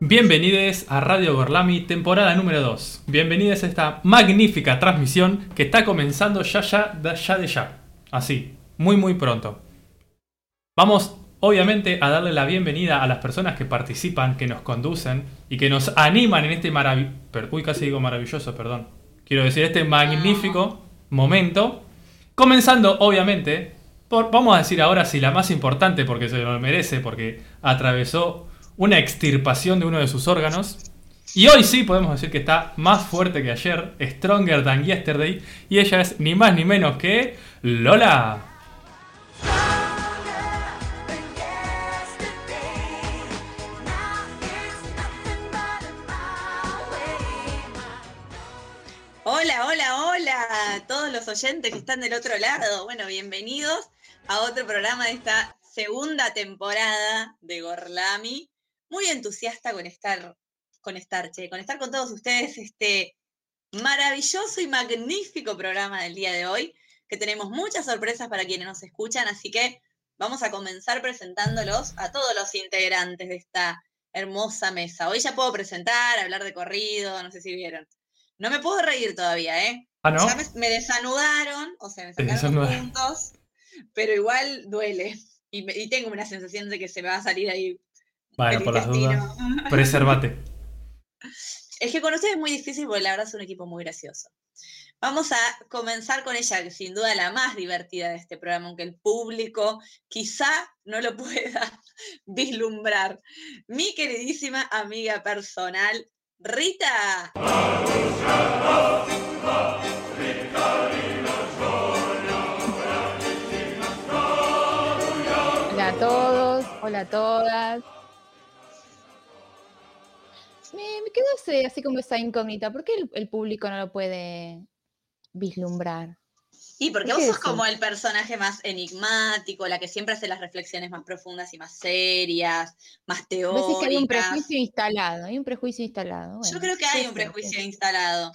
Bienvenidos a Radio Gorlami, temporada número 2. Bienvenidos a esta magnífica transmisión que está comenzando ya, ya, ya de ya. Así, muy, muy pronto. Vamos, obviamente, a darle la bienvenida a las personas que participan, que nos conducen y que nos animan en este maravilloso. Uy, casi digo maravilloso, perdón. Quiero decir, este magnífico momento. Comenzando, obviamente, por, vamos a decir ahora sí, la más importante porque se lo merece, porque atravesó una extirpación de uno de sus órganos. Y hoy sí podemos decir que está más fuerte que ayer, stronger than yesterday, y ella es ni más ni menos que Lola. A todos los oyentes que están del otro lado. Bueno, bienvenidos a otro programa de esta segunda temporada de Gorlami muy entusiasta con estar, con estar, che, con estar con todos ustedes este maravilloso y magnífico programa del día de hoy, que tenemos muchas sorpresas para quienes nos escuchan, así que vamos a comenzar presentándolos a todos los integrantes de esta hermosa mesa. Hoy ya puedo presentar, hablar de corrido, no sé si vieron. No me puedo reír todavía, ¿eh? ¿Ah, no? Ya me, desanudaron, o sea, me sacaron puntos, pero igual duele. Y, y tengo una sensación de que se me va a salir ahí bueno, por las dudas. Preservate. Es que con ustedes es muy difícil porque la verdad es un equipo muy gracioso. Vamos a comenzar con ella, que sin duda la más divertida de este programa, aunque el público quizá no lo pueda vislumbrar. Mi queridísima amiga personal, Rita. Hola a todos, hola a todas. Me, quedo así, como esa incógnita. ¿Por qué el, público no lo puede vislumbrar? Y porque vos sos como el personaje más enigmático, la que siempre hace las reflexiones más profundas y más serias, más teóricas. que hay un prejuicio instalado, hay un prejuicio instalado. Yo creo que hay un prejuicio instalado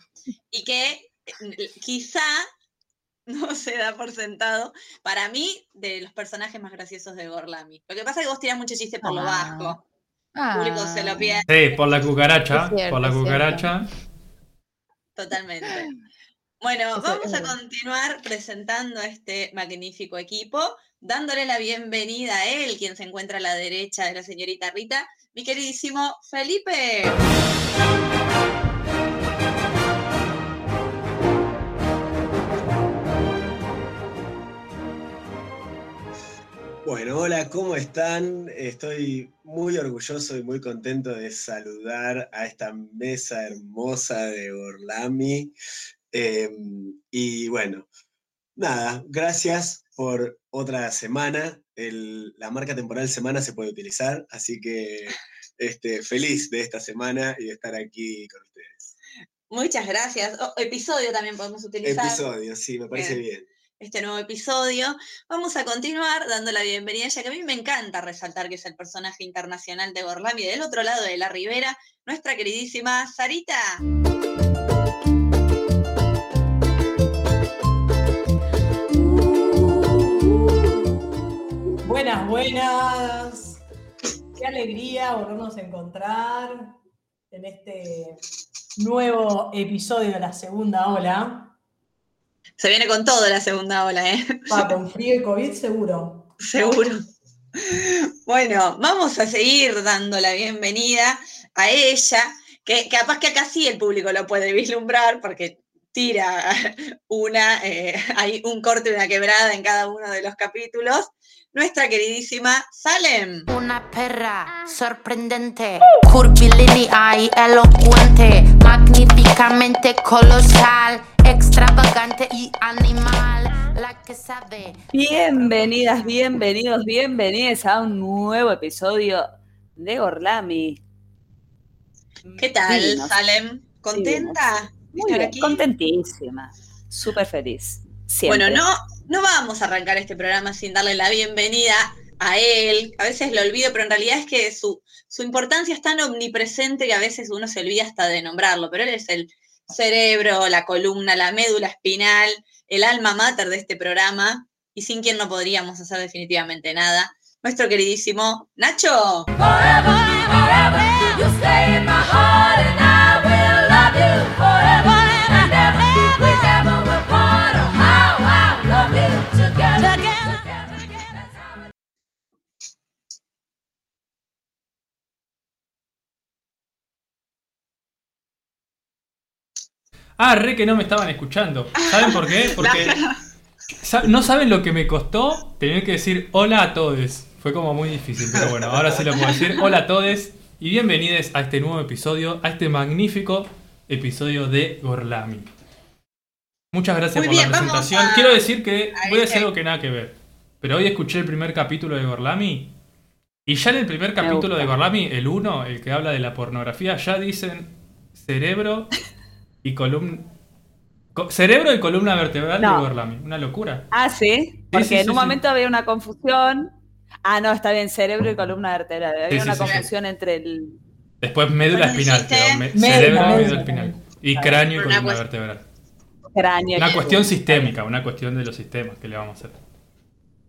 y que eh, quizá no se da por sentado, para mí, de los personajes más graciosos de Gorlami. Lo que pasa es que vos tirás mucho chiste por lo ah. bajo público se lo ah. pide. Sí, por la cucaracha. por la cucaracha. Totalmente. Bueno, vamos a continuar presentando a este magnífico equipo, dándole la bienvenida a él, quien se encuentra a la derecha de la señorita Rita, mi queridísimo Felipe. Bueno, hola, ¿cómo están? Estoy muy orgulloso y muy contento de saludar a esta mesa hermosa de Orlami. Em, y bueno, nada, gracias por otra semana. la marca temporal semana se puede utilizar, así que este, feliz de esta semana y de estar aquí con ustedes. Muchas gracias. Oh, episodio también podemos utilizar. Episodio, sí, me parece bien este nuevo episodio. Vamos a continuar dando la bienvenida, ya que a mí me encanta resaltar que es el personaje internacional de Borlami. Del otro lado de la ribera, nuestra queridísima Sarita. Buenas, buenas. Qué alegría volvernos a encontrar en este nuevo episodio de la segunda ola. Se viene con todo la segunda ola, ¿eh? Va, con frío y COVID seguro. Seguro. Bueno, vamos a seguir dando la bienvenida a ella, que, capaz que acá sí el público lo puede vislumbrar porque tira una, eh, hay un corte y una quebrada en cada uno de los capítulos. Nuestra queridísima Salem. Una perra sorprendente, curvilínea y elocuente, magníficamente colosal extravagante y animal, la que sabe. Bienvenidas, bienvenidos, bienvenidas a un nuevo episodio de Orlami. ¿Qué tal, Salem? ¿Contenta? Muy bien, contentísima, súper feliz. Bueno, no, no vamos a arrancar este programa sin darle la bienvenida a él, a veces lo olvido, pero en realidad es que su, su importancia es tan omnipresente que a veces uno se olvida hasta de nombrarlo, pero él es el cerebro, la columna, la médula espinal, el alma mater de este programa y sin quien no podríamos hacer definitivamente nada. Nuestro queridísimo Nacho. Ah, re que no me estaban escuchando. ¿Saben por qué? Porque no saben lo que me costó tener que decir hola a todos. Fue como muy difícil, pero bueno, ahora sí lo puedo decir. Hola a todos y bienvenidos a este nuevo episodio, a este magnífico episodio de Gorlami. Muchas gracias Muy por bien, la presentación. a- Quiero decir que voy a decir este. algo que nada que ver. Pero hoy escuché el primer capítulo de Gorlami y ya en el primer capítulo de Gorlami, el 1, el que habla de la pornografía, ya dicen cerebro y columna. co- cerebro y columna vertebral No. de Gorlami. Una locura. Ah, sí, porque sí, en sí, un sí. momento había una confusión. Ah, no, está bien, cerebro y columna vertebral. Había sí, una sí, sí. confusión entre el. Después médula espinal, dijiste pero me- médula, cerebro y médula médula espinal. Y cráneo y columna vertebral. cráneo. Una cuestión sistémica, una cuestión de los sistemas que le vamos a hacer.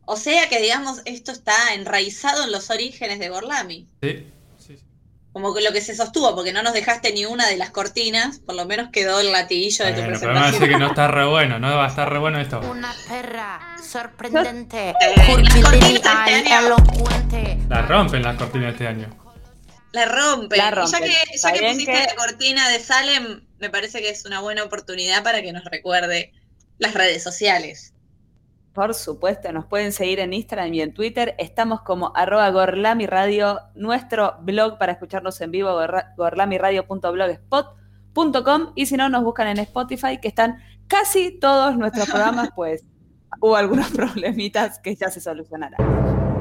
O sea que, digamos, esto está enraizado en los orígenes de Gorlami. Sí. Como que lo que se sostuvo, porque no nos dejaste ni una de las cortinas, por lo menos quedó el latiguillo de tu Bueno, pero me decir presentación. que no está re bueno, no va a estar re bueno esto. Una perra sorprendente, Eh, las curvilínea cortinas y este elocuente. La rompen las cortinas este año. La rompe. La Y rompe. ya que, ya que pusiste que- la cortina de Salem, me parece que es una buena oportunidad para que nos recuerde las redes sociales. Por supuesto, nos pueden seguir en Instagram y en Twitter. Estamos como arroba Gorlami Radio, nuestro blog para escucharnos en vivo, gorlamiradio.blogspot.com y si no, nos buscan en Spotify, que están casi todos nuestros programas, pues hubo algunos problemitas que ya se solucionarán.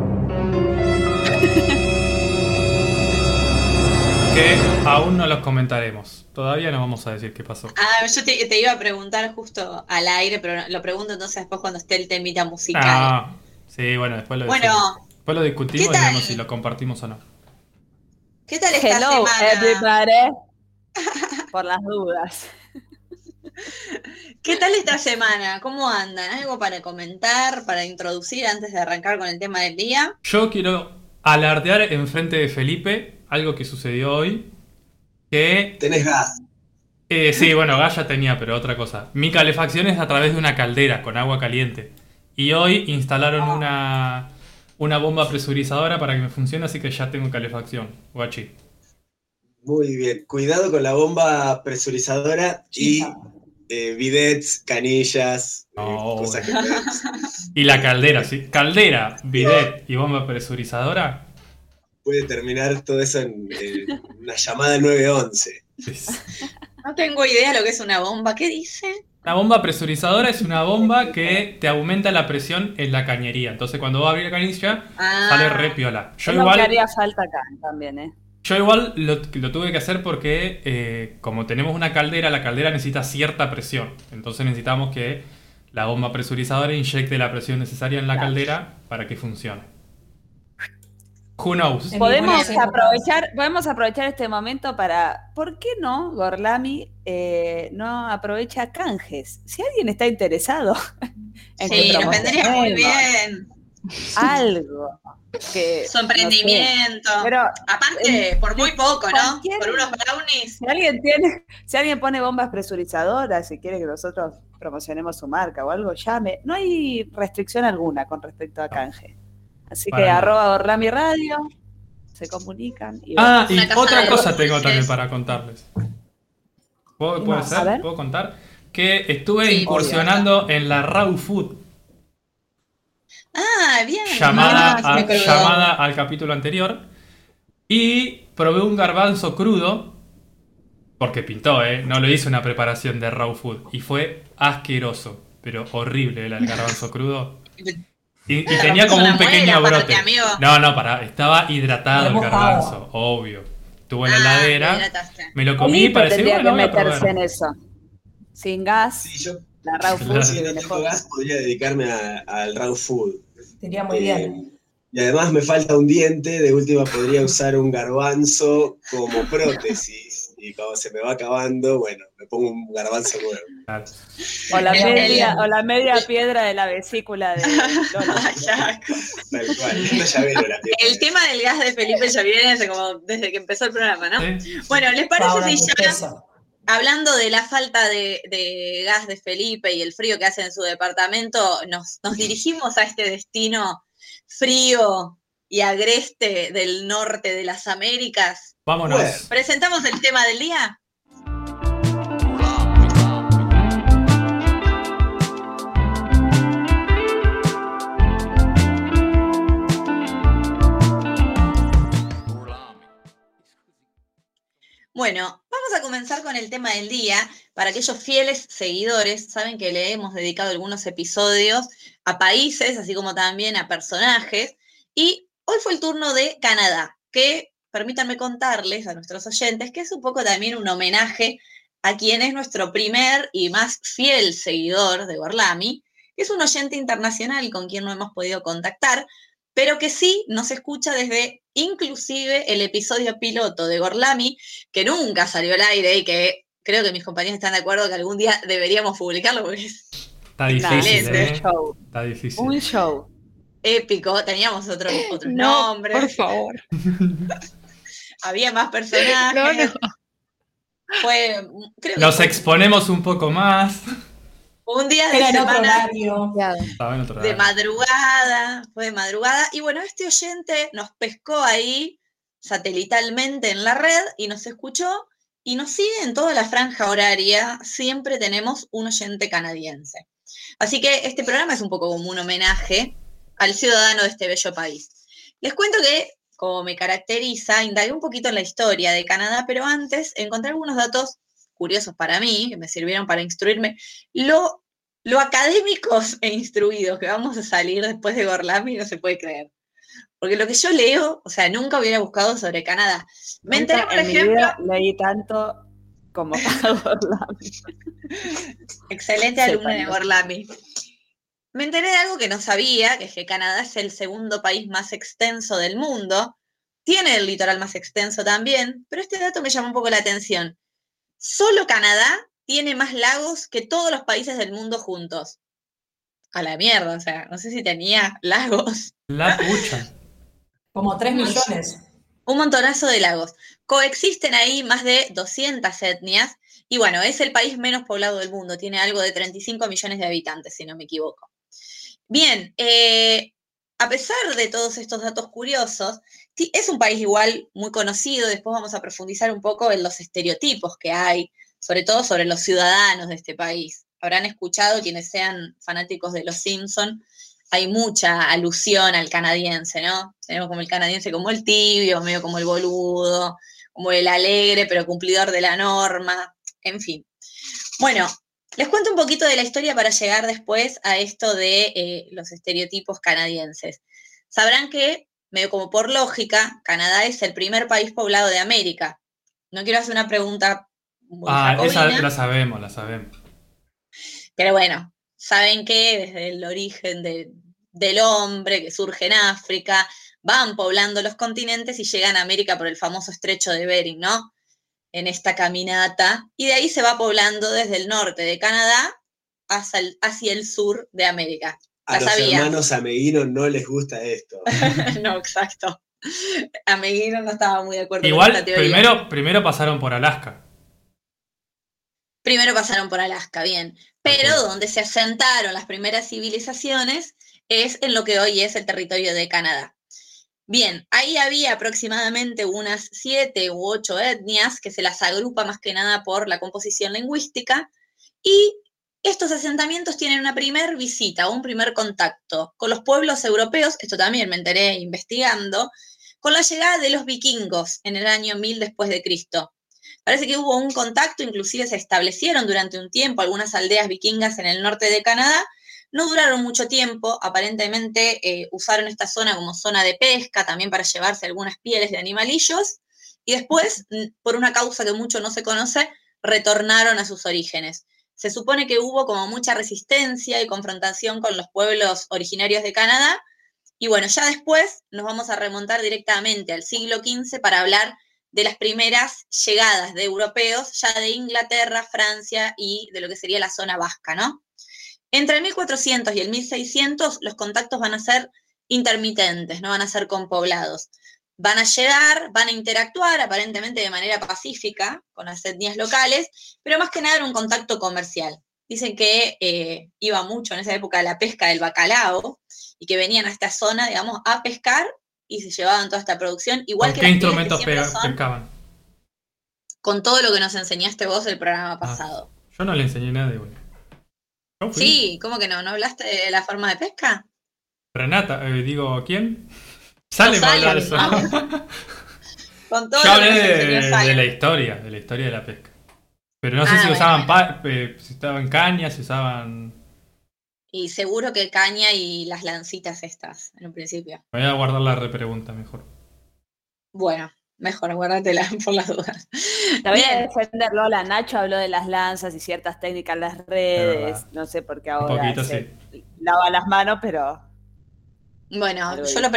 Que aún no los comentaremos. Todavía no vamos a decir qué pasó. Ah, yo te, te iba a preguntar justo al aire, pero lo pregunto entonces después cuando esté el temita musical. Ah, sí, bueno, después lo decimos. bueno, Después lo discutimos ¿qué y vemos si lo compartimos o no. ¿qué tal esta Hello, semana? everybody. Por las dudas. ¿Qué tal esta semana? ¿Cómo andan? ¿Algo para comentar, para introducir antes de arrancar con el tema del día? Yo quiero alardear en frente de Felipe algo que sucedió hoy. Que Tenés gas. Eh, sí, bueno, gas ya tenía, pero otra cosa. Mi calefacción es a través de una caldera con agua caliente. Y hoy instalaron una, una bomba presurizadora para que me funcione, así que ya tengo calefacción. Guachi. Muy bien. Cuidado con la bomba presurizadora y eh, bidets, canillas, eh, cosas que Y la caldera, ¿sí? Caldera, bidet y bomba presurizadora. Puede terminar todo eso en eh, una llamada 911. Es- No tengo idea lo que es una bomba. ¿Qué dice? Una bomba presurizadora es una bomba que te aumenta la presión en la cañería. Entonces cuando va a abrir la canilla, Ah, sale re piola. Yo Es lo que igual, haría falta acá también, ¿eh? Yo igual lo, lo tuve que hacer porque eh, como tenemos una caldera, la caldera necesita cierta presión. Entonces necesitamos que la bomba presurizadora inyecte la presión necesaria en la Claro. caldera para que funcione. Who knows? En Podemos aprovechar, podemos aprovechar este momento para, ¿por qué no, Gorlami, eh, no aprovecha canjes? Si alguien está interesado en que sí, nos vendría muy bien. algo que Su no emprendimiento. sé, pero Aparte, por muy poco, ¿no? Por unos brownies. si alguien tiene, si alguien pone bombas presurizadoras y quiere que nosotros promocionemos su marca o algo, llame. No hay restricción alguna con respecto a canje. Así Para que nada. arroba Gorlami Radio, se comunican y Ah, y otra cosa tengo también para contarles. ¿Puedo, ¿Puede más? ser? ¿Puedo contar? Que estuve Sí, incursionando en la raw food Ah, bien. llamada, Ah, a- llamada al capítulo anterior y probé un garbanzo crudo porque pintó, ¿eh? No lo hice una preparación de raw food y fue asqueroso, pero horrible el garbanzo crudo. Y, y Te tenía como un pequeño muela, brote. amigo. No, no, pará, estaba hidratado el garbanzo, obvio. Estuvo en la Ah, heladera, hidrataste. me lo comí y bueno, que a meterse probar. en eso. Sin gas, Sí, yo la raw food Claro. si no tengo gas podría dedicarme a- al raw food. Sería muy Eh, bien. Y además me falta un diente, de última podría usar un garbanzo como prótesis. Y cuando se me va acabando, bueno, me pongo un garbanzo nuevo. O la, El- media, o la media piedra de la vesícula de Tal cual. El tema del gas de Felipe ya viene desde, como, desde que empezó el programa, ¿no? ¿Sí? Bueno, ¿les parece Ahora si ya hablando de la falta de, de gas de Felipe y el frío que hace en su departamento, nos, nos dirigimos a este destino frío y agreste del norte de las Américas? Vámonos. ¿Presentamos el tema del día? Bueno, vamos a comenzar con el tema del día. Para aquellos fieles seguidores, saben que le hemos dedicado algunos episodios a países, así como también a personajes. Y hoy fue el turno de Canadá, que permítanme contarles a nuestros oyentes que es un poco también un homenaje a quien es nuestro primer y más fiel seguidor de Gorlami, que es un oyente internacional con quien no hemos podido contactar, pero que sí nos escucha desde inclusive el episodio piloto de Gorlami, que nunca salió al aire y que creo que mis compañeros están de acuerdo que algún día deberíamos publicarlo porque es Está difícil. ¿eh? Un show. Está difícil. Un show. Épico. Teníamos otro, otros No, nombres, por favor. había más personajes. No, no. Fue, creo que Nos exponemos un poco más. un día de otro semana otro de madrugada, fue de madrugada. Y bueno, este oyente nos pescó ahí satelitalmente en la red y nos escuchó y nos sigue en toda la franja horaria. Siempre tenemos un oyente canadiense. Así que este programa es un poco como un homenaje al ciudadano de este bello país. Les cuento que, como me caracteriza, indagué un poquito en la historia de Canadá, pero antes encontré algunos datos curiosos para mí, que me sirvieron para instruirme, lo, lo académicos e instruidos que vamos a salir después de Gorlami no se puede creer. Porque lo que yo leo, o sea, nunca hubiera buscado sobre Canadá. Me enteré, por en mi ejemplo, vida leí tanto como para Gorlami. Excelente alumna de. Gorlami. Me enteré de algo que no sabía, que es que Canadá es el segundo país más extenso del mundo. Tiene el litoral más extenso también, pero este dato me llamó un poco la atención. Solo Canadá tiene más lagos que todos los países del mundo juntos. A la mierda, o sea, no sé si tenía lagos. La pucha. Como 3 millones. Un montonazo de lagos. Coexisten ahí más de 200 etnias y bueno, es el país menos poblado del mundo. Tiene algo de 35 millones de habitantes, si no me equivoco. Bien, eh, a pesar de todos estos datos curiosos, es un país igual muy conocido. Después vamos a profundizar un poco en los estereotipos que hay, sobre todo sobre los ciudadanos de este país. Habrán escuchado quienes sean fanáticos de Los Simpson, hay mucha alusión al canadiense, ¿no? Tenemos como el canadiense como el tibio, medio como el boludo, como el alegre pero cumplidor de la norma, en fin. Bueno, les cuento un poquito de la historia para llegar después a esto de eh, los estereotipos canadienses. Sabrán que, medio como por lógica, Canadá es el primer país poblado de América. No quiero hacer una pregunta muy Ah, esa jacobina, la sabemos, la sabemos. pero bueno, saben que desde el origen de- del hombre que surge en África, van poblando los continentes y llegan a América por el famoso estrecho de Bering, ¿no? En esta caminata. Y de ahí se va poblando desde el norte de Canadá hacia el, hacia el sur de América. A los sabía. hermanos ameguinos no les gusta esto. no, exacto. Ameguino no estaba muy de acuerdo con Igual, esta teoría. primero, primero pasaron por Alaska. Primero pasaron por Alaska, bien. Pero donde se asentaron las primeras civilizaciones es en lo que hoy es el territorio de Canadá. Bien, ahí había aproximadamente unas siete u ocho etnias que se las agrupa más que nada por la composición lingüística y estos asentamientos tienen una primer visita, un primer contacto con los pueblos europeos, esto también me enteré investigando, con la llegada de los vikingos en el año 1000 después de Cristo. Parece que hubo un contacto, inclusive se establecieron durante un tiempo algunas aldeas vikingas en el norte de Canadá. No duraron mucho tiempo, aparentemente eh, usaron esta zona como zona de pesca, también para llevarse algunas pieles de animalillos, y después, por una causa que mucho no se conoce, retornaron a sus orígenes. Se supone que hubo como mucha resistencia y confrontación con los pueblos originarios de Canadá, Y bueno, ya después nos vamos a remontar directamente al siglo XV para hablar de las primeras llegadas de europeos, ya de Inglaterra, Francia y de lo que sería la zona vasca, ¿no? Entre el 1400 y el 1600 los contactos van a ser intermitentes, no van a ser con poblados. Van a llegar, van a interactuar aparentemente de manera pacífica con las etnias locales, pero más que nada era un contacto comercial. Dicen que eh, iba mucho en esa época la pesca del bacalao y que venían a esta zona, digamos, a pescar y se llevaban toda esta producción. Igual ¿Con que qué que instrumentos son, pescaban? con todo lo que nos enseñaste vos el programa pasado. Yo no le enseñé nada de bueno. Sí, ¿cómo que no? ¿No hablaste de la forma de pesca? Renata, eh, digo, ¿quién? Sale para hablar de eso. Con todo Yo hablé de, la historia, de la historia de la pesca. Pero no sé Ah, si bueno, usaban bueno. eh, si usaban cañas, si usaban. Y seguro que caña y las lancitas estas, en un principio. Me voy a guardar la repregunta mejor. Bueno, mejor, guárdatela por las dudas. La voy a defender, Lola. Nacho habló de las lanzas y ciertas técnicas en las redes. No sé por qué Un ahora poquito, se sí. lava las manos, pero Bueno, yo lo,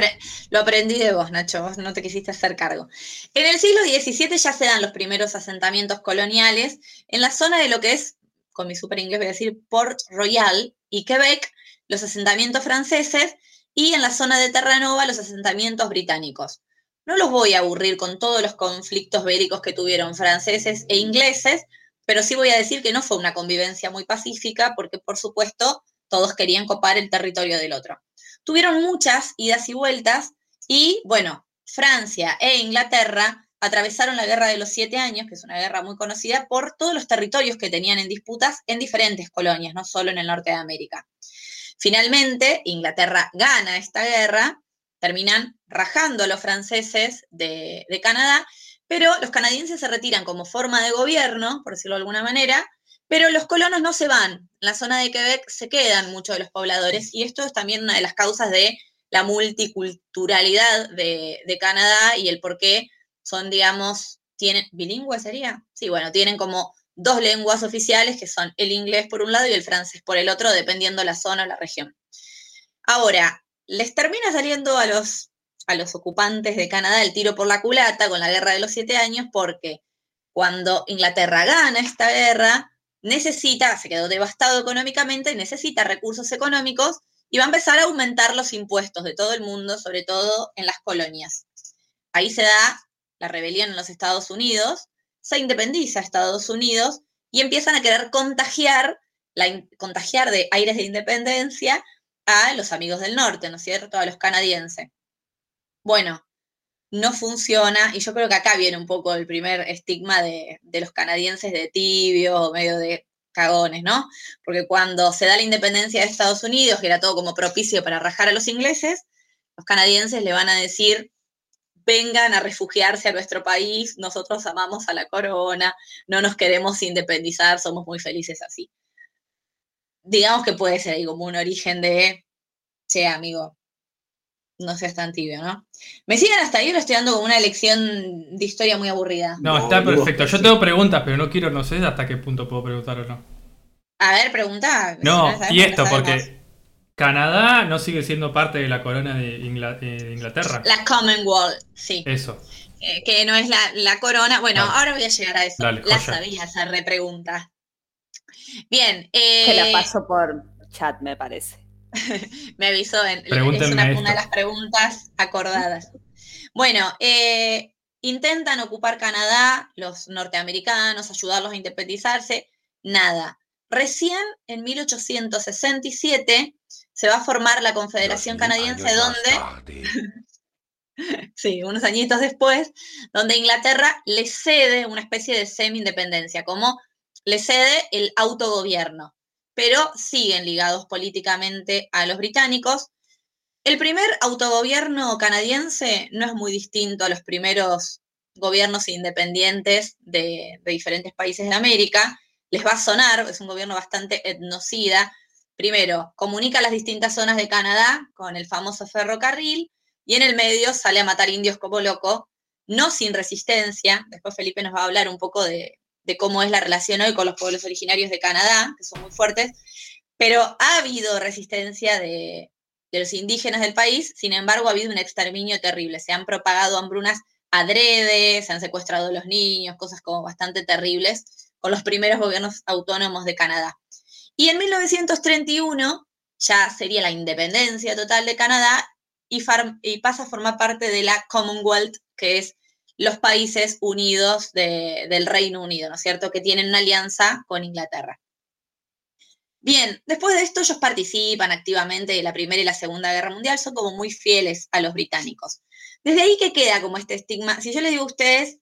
lo aprendí de vos, Nacho, vos no te quisiste hacer cargo. En el siglo XVII ya se dan los primeros asentamientos coloniales en la zona de lo que es, con mi super inglés voy a decir, Port Royal y Quebec, los asentamientos franceses, y en la zona de Terranova los asentamientos británicos. No los voy a aburrir con todos los conflictos bélicos que tuvieron franceses e ingleses, pero sí voy a decir que no fue una convivencia muy pacífica, porque por supuesto todos querían copar el territorio del otro tuvieron muchas idas y vueltas y, bueno, Francia e Inglaterra atravesaron la Guerra de los Siete Años, que es una guerra muy conocida, por todos los territorios que tenían en disputas en diferentes colonias, no solo en el norte de América. Finalmente, Inglaterra gana esta guerra, terminan rajando a los franceses de, Canadá, pero los canadienses se retiran como forma de gobierno, por decirlo de alguna manera, pero los colonos no se van. En la zona de Quebec se quedan muchos de los pobladores y esto es también una de las causas de la multiculturalidad de, de Canadá y el por qué son, digamos, tienen, bilingüe sería? Sí, bueno, tienen como dos lenguas oficiales que son el inglés por un lado y el francés por el otro, dependiendo la zona o la región. Ahora, les termina saliendo a los, a los ocupantes de Canadá el tiro por la culata con la guerra de los siete años porque cuando Inglaterra gana esta guerra, necesita, se quedó devastado económicamente, necesita recursos económicos y va a empezar a aumentar los impuestos de todo el mundo, sobre todo en las colonias. Ahí se da la rebelión en los Estados Unidos, se independiza Estados Unidos y empiezan a querer contagiar, la, contagiar de aires de independencia a los amigos del norte, ¿no es cierto? A los canadienses. Bueno, no funciona y yo creo que acá viene un poco el primer estigma de, los canadienses de tibio o medio de cagones, ¿no? Porque cuando se da la independencia de Estados Unidos, que era todo como propicio para rajar a los ingleses, los canadienses le van a decir, vengan a refugiarse a nuestro país, nosotros amamos a la corona, no nos queremos independizar, somos muy felices así. Digamos que puede ser ahí como un origen de, che, amigo, no seas tan tibio, ¿no? Me siguen hasta ahí, o le estoy dando como una lección de historia muy aburrida. No, No, está perfecto. Yo tengo preguntas, pero no quiero, no sé hasta qué punto puedo preguntar o no. A ver, pregunta. No, si y esto, lo porque Canadá no sigue siendo parte de la corona de, Ingla- eh, de Inglaterra. La Commonwealth, sí. Eso. eh, que no es la, la corona. Bueno, Dale. ahora voy a llegar a eso. Dale, la sabía esa repregunta. Bien, que eh, la paso por chat, me parece. me avisó. En, es una de las preguntas acordadas. Bueno, eh, intentan ocupar Canadá, los norteamericanos, ayudarlos a independizarse. Nada. Recién en 1867 se va a formar la Confederación Canadiense, donde sí, unos añitos después, donde Inglaterra le cede una especie de semi-independencia, como le cede el autogobierno, pero siguen ligados políticamente a los británicos. El primer autogobierno canadiense no es muy distinto a los primeros gobiernos independientes de, diferentes países de América. Les va a sonar, es un gobierno bastante etnocida. Primero, comunica las distintas zonas de Canadá con el famoso ferrocarril, y en el medio sale a matar indios como loco, no sin resistencia. Después Felipe nos va a hablar un poco de, de cómo es la relación hoy con los pueblos originarios de Canadá, que son muy fuertes, pero ha habido resistencia de, de los indígenas del país, sin embargo ha habido un exterminio terrible, se han propagado hambrunas adredes, se han secuestrado los niños, cosas como bastante terribles con los primeros gobiernos autónomos de Canadá. Y en 1931 ya sería la independencia total de Canadá y pasa a formar parte de la Commonwealth, que es los países unidos del Reino Unido, ¿no es cierto?, que tienen una alianza con Inglaterra. Bien, después de esto ellos participan activamente de la Primera y la Segunda Guerra Mundial, son como muy fieles a los británicos. Desde ahí que queda como este estigma, si yo les digo a ustedes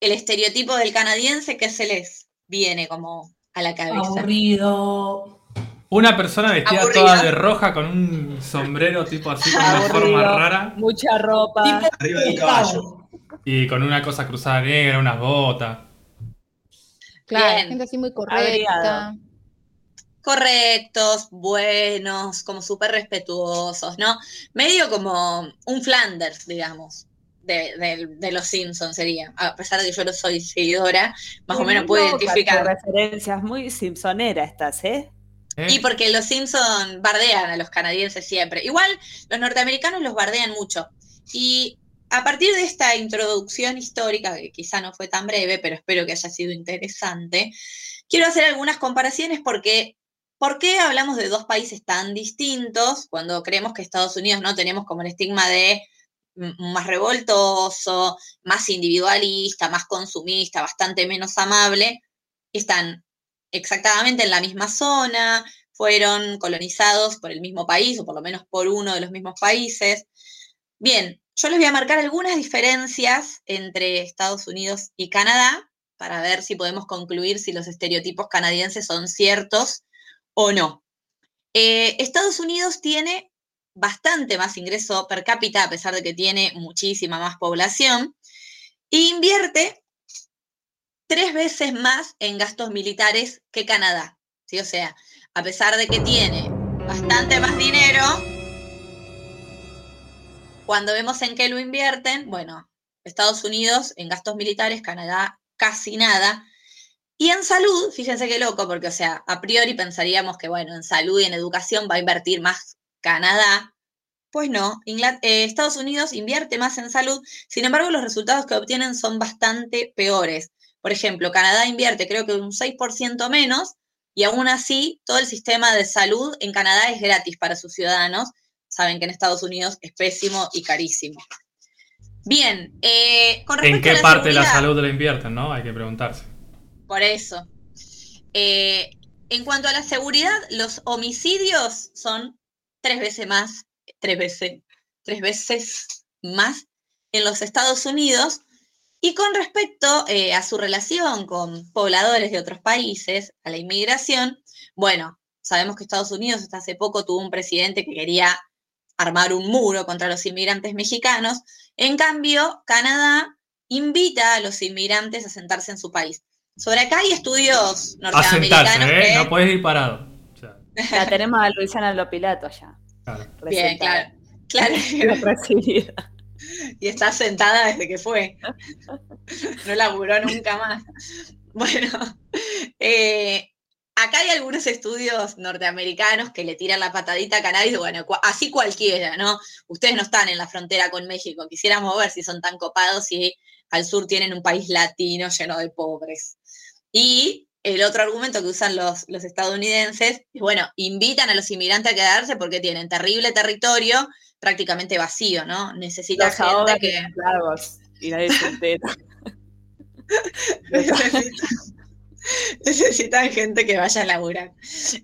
el estereotipo del canadiense, ¿qué se les viene como a la cabeza? Aburrido. Una persona vestida toda de roja con un sombrero tipo así con una forma rara Mucha ropa. Tipo Arriba del caballo. Y con una cosa cruzada negra, unas botas. Claro, Bien. gente así muy correcta. Abrigado. correctos, buenos, como súper respetuosos, ¿no? Medio como un Flanders, digamos, de, de- de los Simpsons sería. A pesar de que yo no soy seguidora, más o menos puedo identificar. referencias muy simpsonera estás, ¿eh? ¿eh? Y porque los Simpsons bardean a los canadienses siempre. Igual los norteamericanos los bardean mucho. Y a partir de esta introducción histórica, que quizá no fue tan breve, pero espero que haya sido interesante, quiero hacer algunas comparaciones porque ¿por qué hablamos de dos países tan distintos cuando creemos que Estados Unidos no tenemos como el estigma de mm, más revoltoso, más individualista, más consumista, bastante menos amable? Están exactamente en la misma zona, fueron colonizados por el mismo país, o por lo menos por uno de los mismos países. Bien, yo les voy a marcar algunas diferencias entre Estados Unidos y Canadá para ver si podemos concluir si los estereotipos canadienses son ciertos o no. Eh, Estados Unidos tiene bastante más ingreso per cápita, a pesar de que tiene muchísima más población, e invierte tres veces más en gastos militares que Canadá. ¿sí? O sea, a pesar de que tiene bastante más dinero, cuando vemos en qué lo invierten, bueno, Estados Unidos en gastos militares, Canadá casi nada. Y en salud, fíjense qué loco, porque, o sea, a priori pensaríamos que, bueno, en salud y en educación va a invertir más Canadá. Pues no, eh, Estados Unidos invierte más en salud, sin embargo, los resultados que obtienen son bastante peores. Por ejemplo, Canadá invierte creo que un 6% menos y aún así todo el sistema de salud en Canadá es gratis para sus ciudadanos. Saben que en Estados Unidos es pésimo y carísimo. Bien, eh, con ¿En respecto a qué la parte de la salud la invierten, no? Hay que preguntarse. por eso. Eh, en cuanto a la seguridad, los homicidios son tres veces más, tres veces, tres veces más en los Estados Unidos. Y con respecto eh, a su relación con pobladores de otros países, a la inmigración, bueno, sabemos que Estados Unidos hasta hace poco tuvo un presidente que quería armar un muro contra los inmigrantes mexicanos. En cambio, Canadá invita a los inmigrantes a sentarse en su país. Sobre acá hay estudios A sentarse, norteamericanos ¿eh? que- No puedes ir parado. O sea, La tenemos a Luisana Lopilato allá. claro. Bien, claro. Claro, y está sentada desde que fue. No laburó nunca más. Bueno, eh, acá hay algunos estudios norteamericanos que le tiran la patadita a dicen, bueno, así cualquiera, ¿no? Ustedes no están en la frontera con México. Quisiéramos ver si son tan copados y al sur tienen un país latino lleno de pobres. Y el otro argumento que usan los, los estadounidenses es, bueno, invitan a los inmigrantes a quedarse porque tienen terrible territorio prácticamente vacío, ¿no? Necesita Los gente que... y nadie se entera. Necesitan gente que vaya a laburar.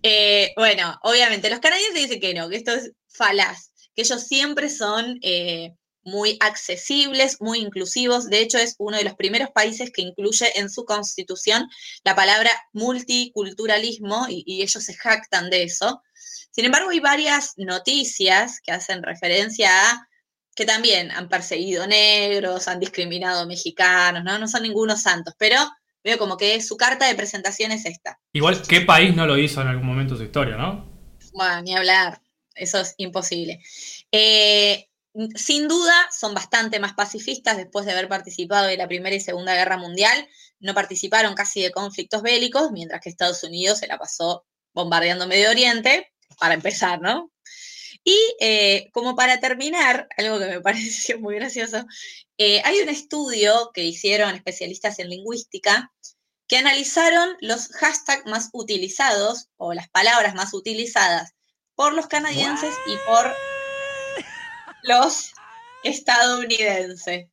Eh, bueno, obviamente, los canadienses dicen que no, que esto es falaz, que ellos siempre son eh, muy accesibles, muy inclusivos. De hecho, es uno de los primeros países que incluye en su constitución la palabra multiculturalismo y, y ellos se jactan de eso. Sin embargo, hay varias noticias que hacen referencia a que también han perseguido negros, han discriminado mexicanos, ¿no? No son ningunos santos, pero veo como que su carta de presentación es esta. Igual, ¿qué país no lo hizo en algún momento de su historia, no? Bueno, ni hablar, eso es imposible. Eh, sin duda, son bastante más pacifistas después de haber participado de la Primera y Segunda Guerra Mundial. No participaron casi de conflictos bélicos, mientras que Estados Unidos se la pasó bombardeando Medio Oriente, para empezar, ¿no? Y eh, como para terminar, algo que me pareció muy gracioso, eh, hay un estudio que hicieron especialistas en lingüística que analizaron los hashtags más utilizados o las palabras más utilizadas por los canadienses y por los estadounidenses.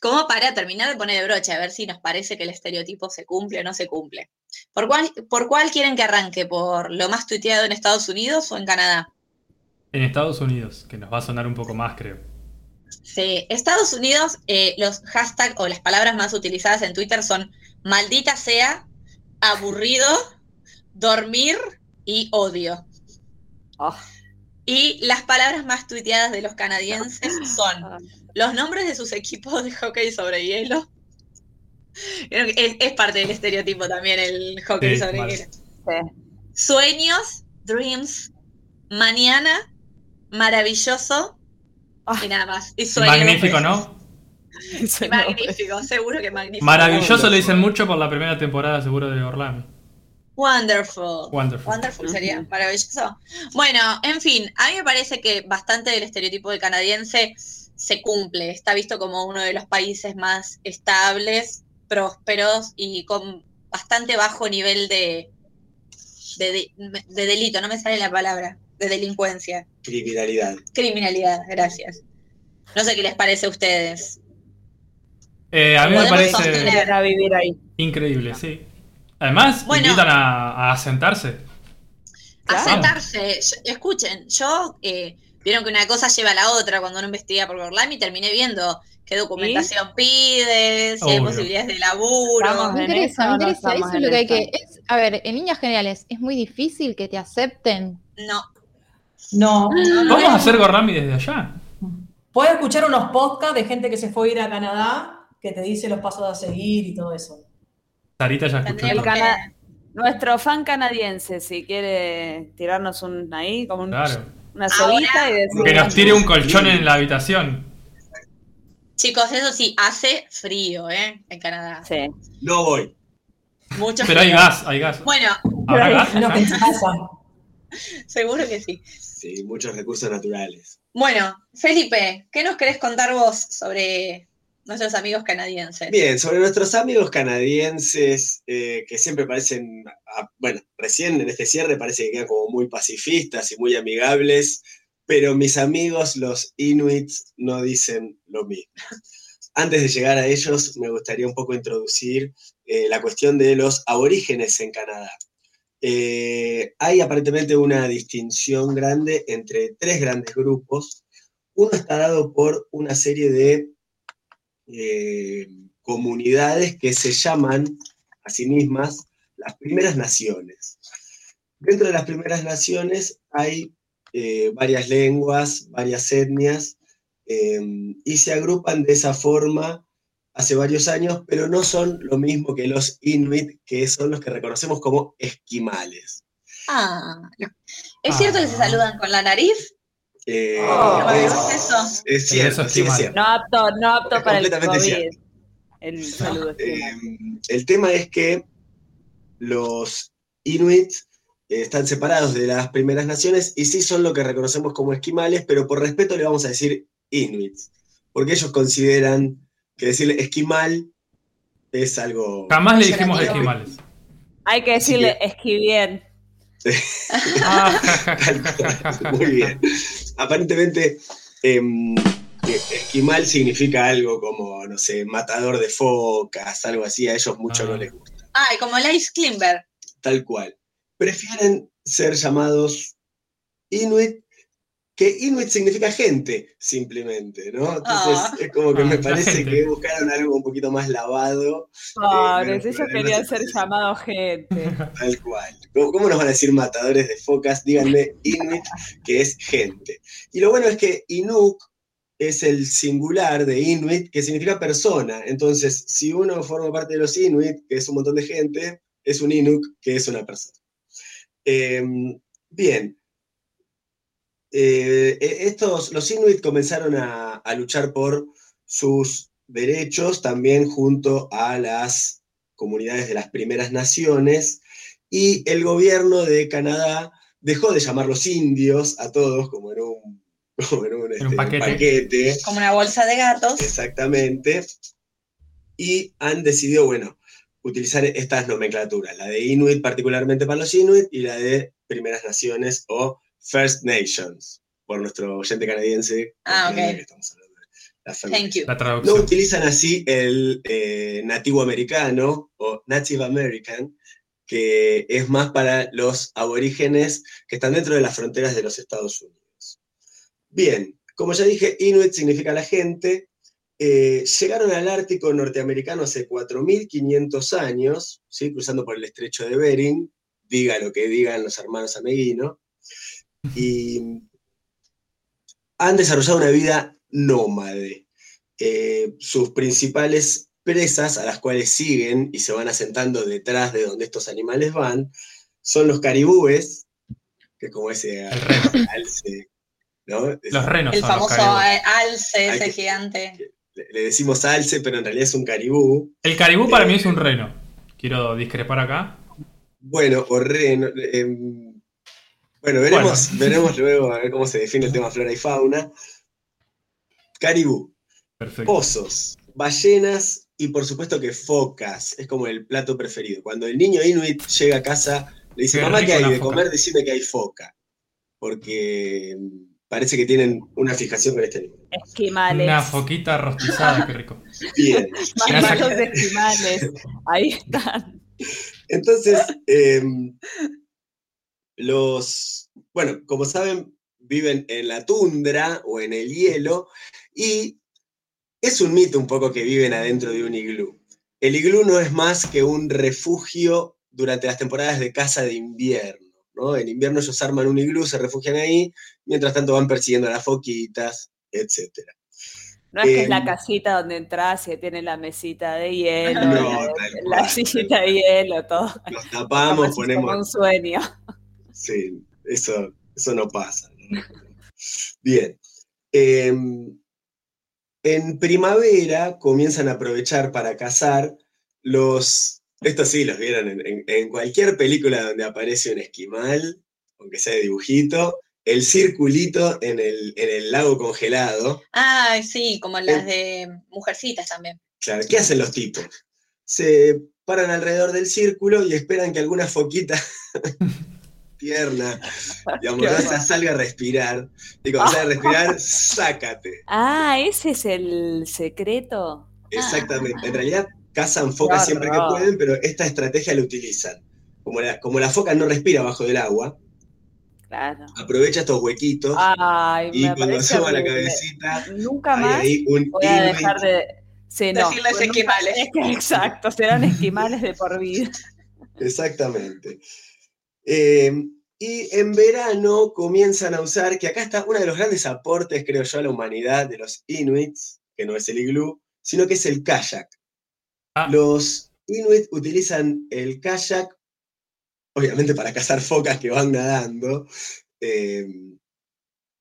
Como para terminar de poner de broche, a ver si nos parece que el estereotipo se cumple o no se cumple. ¿Por cuál, ¿Por cuál quieren que arranque? ¿Por lo más tuiteado en Estados Unidos o en Canadá? En Estados Unidos, que nos va a sonar un poco más, creo. Sí, Estados Unidos, eh, los hashtags o las palabras más utilizadas en Twitter son maldita sea, aburrido, dormir y odio. Oh. Y las palabras más tuiteadas de los canadienses son Ah. los nombres de sus equipos de hockey sobre hielo. Creo que Es, es parte del estereotipo también el hockey Sí, sobre hielo. Sí. Sueños, dreams, mañana, maravilloso. Y nada más. Y Magnífico, pues. ¿no? Eso no. Magnífico, seguro que magnífico. Maravilloso le dicen mucho por la primera temporada, seguro, de Orlami. Wonderful. Wonderful. Wonderful sería maravilloso. Bueno, en fin, a mí me parece que bastante del estereotipo del canadiense se cumple. Está visto como uno de los países más estables, prósperos y con bastante bajo nivel de, de, de- de delito, no me sale la palabra, de delincuencia. Criminalidad. Criminalidad, gracias. No sé qué les parece a ustedes. Eh, a mí me parece a vivir ahí. increíble, sí. Además, Bueno. invitan a, a sentarse. Claro. Asentarse. Yo- escuchen, yo eh, vieron que una cosa lleva a la otra cuando uno investiga por Gorlami, terminé viendo qué documentación pide, si hay posibilidades de laburo. Me interesa, me no interesa. Eso es lo que hay que. es- a ver, en líneas generales, ¿es muy difícil que te acepten? No. No. Vamos a hacer Gorlami desde allá. Puedes escuchar unos podcasts de gente que se fue a ir a Canadá que te dice los pasos a seguir y todo eso. Sarita ya escuchó. El cana- Nuestro fan canadiense, si quiere tirarnos un ahí, como un- Claro. una soguita y decir. Que nos tire un colchón en la habitación. Chicos, eso sí, hace frío, ¿eh? En Canadá. Sí. No voy. Mucho Pero hay gas, hay gas. Bueno, ¿Habrá gas? Seguro que sí. Sí, muchos recursos naturales. Bueno, Felipe, ¿qué nos querés contar vos sobre nuestros amigos canadienses? Bien, sobre nuestros amigos canadienses, eh, que siempre parecen, ah, bueno, recién en este cierre parece que quedan como muy pacifistas y muy amigables, pero mis amigos los inuits no dicen lo mismo. Antes de llegar a ellos, me gustaría un poco introducir eh, la cuestión de los aborígenes en Canadá. Eh, hay aparentemente una distinción grande entre tres grandes grupos. Uno está dado por una serie de eh, comunidades que se llaman a sí mismas las primeras naciones. Dentro de las primeras naciones hay eh, varias lenguas, varias etnias, y se agrupan de esa forma hace varios años, pero no son lo mismo que los inuit, que son los que reconocemos como esquimales. Ah, no. ¿es cierto que se Ah. saludan con la nariz? Eh, Oh. ¿No me es, eso? es cierto, eso es sí, es esquimal. cierto. No apto, no apto para el COVID. cierto. El saludo Eh, esquimal. el tema es que los inuits eh, están separados de las primeras naciones y sí son lo que reconocemos como esquimales, pero por respeto le vamos a decir inuits, porque ellos consideran que decirle esquimal es algo... Jamás le dijimos esquimales. Hay que decirle esquivien. Ah. Muy bien. Aparentemente, em, eh, esquimal significa algo como, no sé, matador de focas, algo así, a ellos mucho Ah. no les gusta. Ay, como Lice Klimber. tal cual. Prefieren ser llamados Inuit, que Inuit significa gente, simplemente, ¿no? Entonces Ah. es como que Ah, me la parece gente. que buscaron algo un poquito más lavado, Pobres, pero- ellos pero no querían se ser llamados gente. tal cual. ¿Cómo, cómo nos van a decir matadores de focas? Díganme Inuit, que es gente. Y lo bueno es que Inuk es el singular de Inuit, que significa persona. Entonces, si uno forma parte de los Inuit, que es un montón de gente, es un Inuk, que es una persona. Em, bien. Eh, e- estos, los Inuit comenzaron a, a luchar por sus derechos también junto a las comunidades de las primeras naciones y el gobierno de Canadá dejó de llamarlos indios a todos, como en un, como en un, este, paquete. paquete. Como una bolsa de gatos. Exactamente. Y han decidido, bueno, utilizar estas nomenclaturas, la de Inuit particularmente para los Inuit y la de Primeras Naciones o First Nations, por nuestro oyente canadiense. Ah, ok. que estamos hablando de la First Thank you. La no utilizan así el eh, nativo americano o Native American, que es más para los aborígenes que están dentro de las fronteras de los Estados Unidos. Bien, como ya dije, Inuit significa la gente. Eh, llegaron al Ártico norteamericano hace 4.500 años, ¿sí? cruzando por el estrecho de Bering, diga lo que digan los hermanos Ameguino, y han desarrollado una vida nómade eh, sus principales presas a las cuales siguen y se van asentando detrás de donde estos animales van son los caribúes, que es como ese El reno. alce, Los renos El son famoso alce, ese que- gigante. le, le decimos alce, pero en realidad es un caribú. El caribú para Eh, mí es un reno. Quiero discrepar acá. Bueno, o reno. em, bueno, veremos, veremos luego a ver cómo se define el tema flora y fauna. Caribú. Perfecto. Osos, ballenas y por supuesto que focas. Es como el plato preferido. Cuando el niño inuit llega a casa, le dice, Qué mamá, ¿qué hay de foca". comer? Decime que hay foca. Porque mm, parece que tienen una fijación con este animal. Esquimales. Una foquita rostizada, qué rico. Bien. Marinos de esquimales. Ahí están. Entonces, em, los, bueno, como saben, viven en la tundra o en el hielo y es un mito un poco que viven adentro de un iglú. El iglú no es más que un refugio durante las temporadas de caza de invierno. ¿no? En invierno ellos arman un iglú, se refugian ahí, mientras tanto van persiguiendo a las foquitas, etc. No es que es la Em, casita donde entras y tiene la mesita de hielo, No, la, la sillita de hielo, todo. Nos tapamos, ponemos un sueño. Sí, eso, eso no pasa. ¿no? Bien. Em, en primavera comienzan a aprovechar para cazar los. Estos sí los vieron en, en- en cualquier película donde aparece un esquimal, aunque sea de dibujito, el circulito en el, en el lago congelado. Ay, sí, como las Em. de Mujercitas también. Claro, ¿qué hacen los tipos? Se paran alrededor del círculo y esperan que alguna foquita tierna, digamos, Qué ¿no? horror. Esa salga a respirar. Y cuando salga a respirar, sácate. Ah, ese es el secreto. Exactamente. En realidad cazan focas siempre que pueden, pero esta estrategia la utilizan. Como la, como la foca no respira bajo del agua, Claro. aprovecha estos huequitos Ay, y Ah, cuando asoma la cabecita, Nunca hay más ahí un voy a dejar de. Sí, no. Decirles pues esquimales. exacto, serán esquimales de por vida. Exactamente. Eh, y en verano comienzan a usar, que acá está uno de los grandes aportes, creo yo, a la humanidad de los inuits, que no es el iglú, sino que es el kayak. Ah. Los inuit utilizan el kayak, obviamente para cazar focas que van nadando. eh,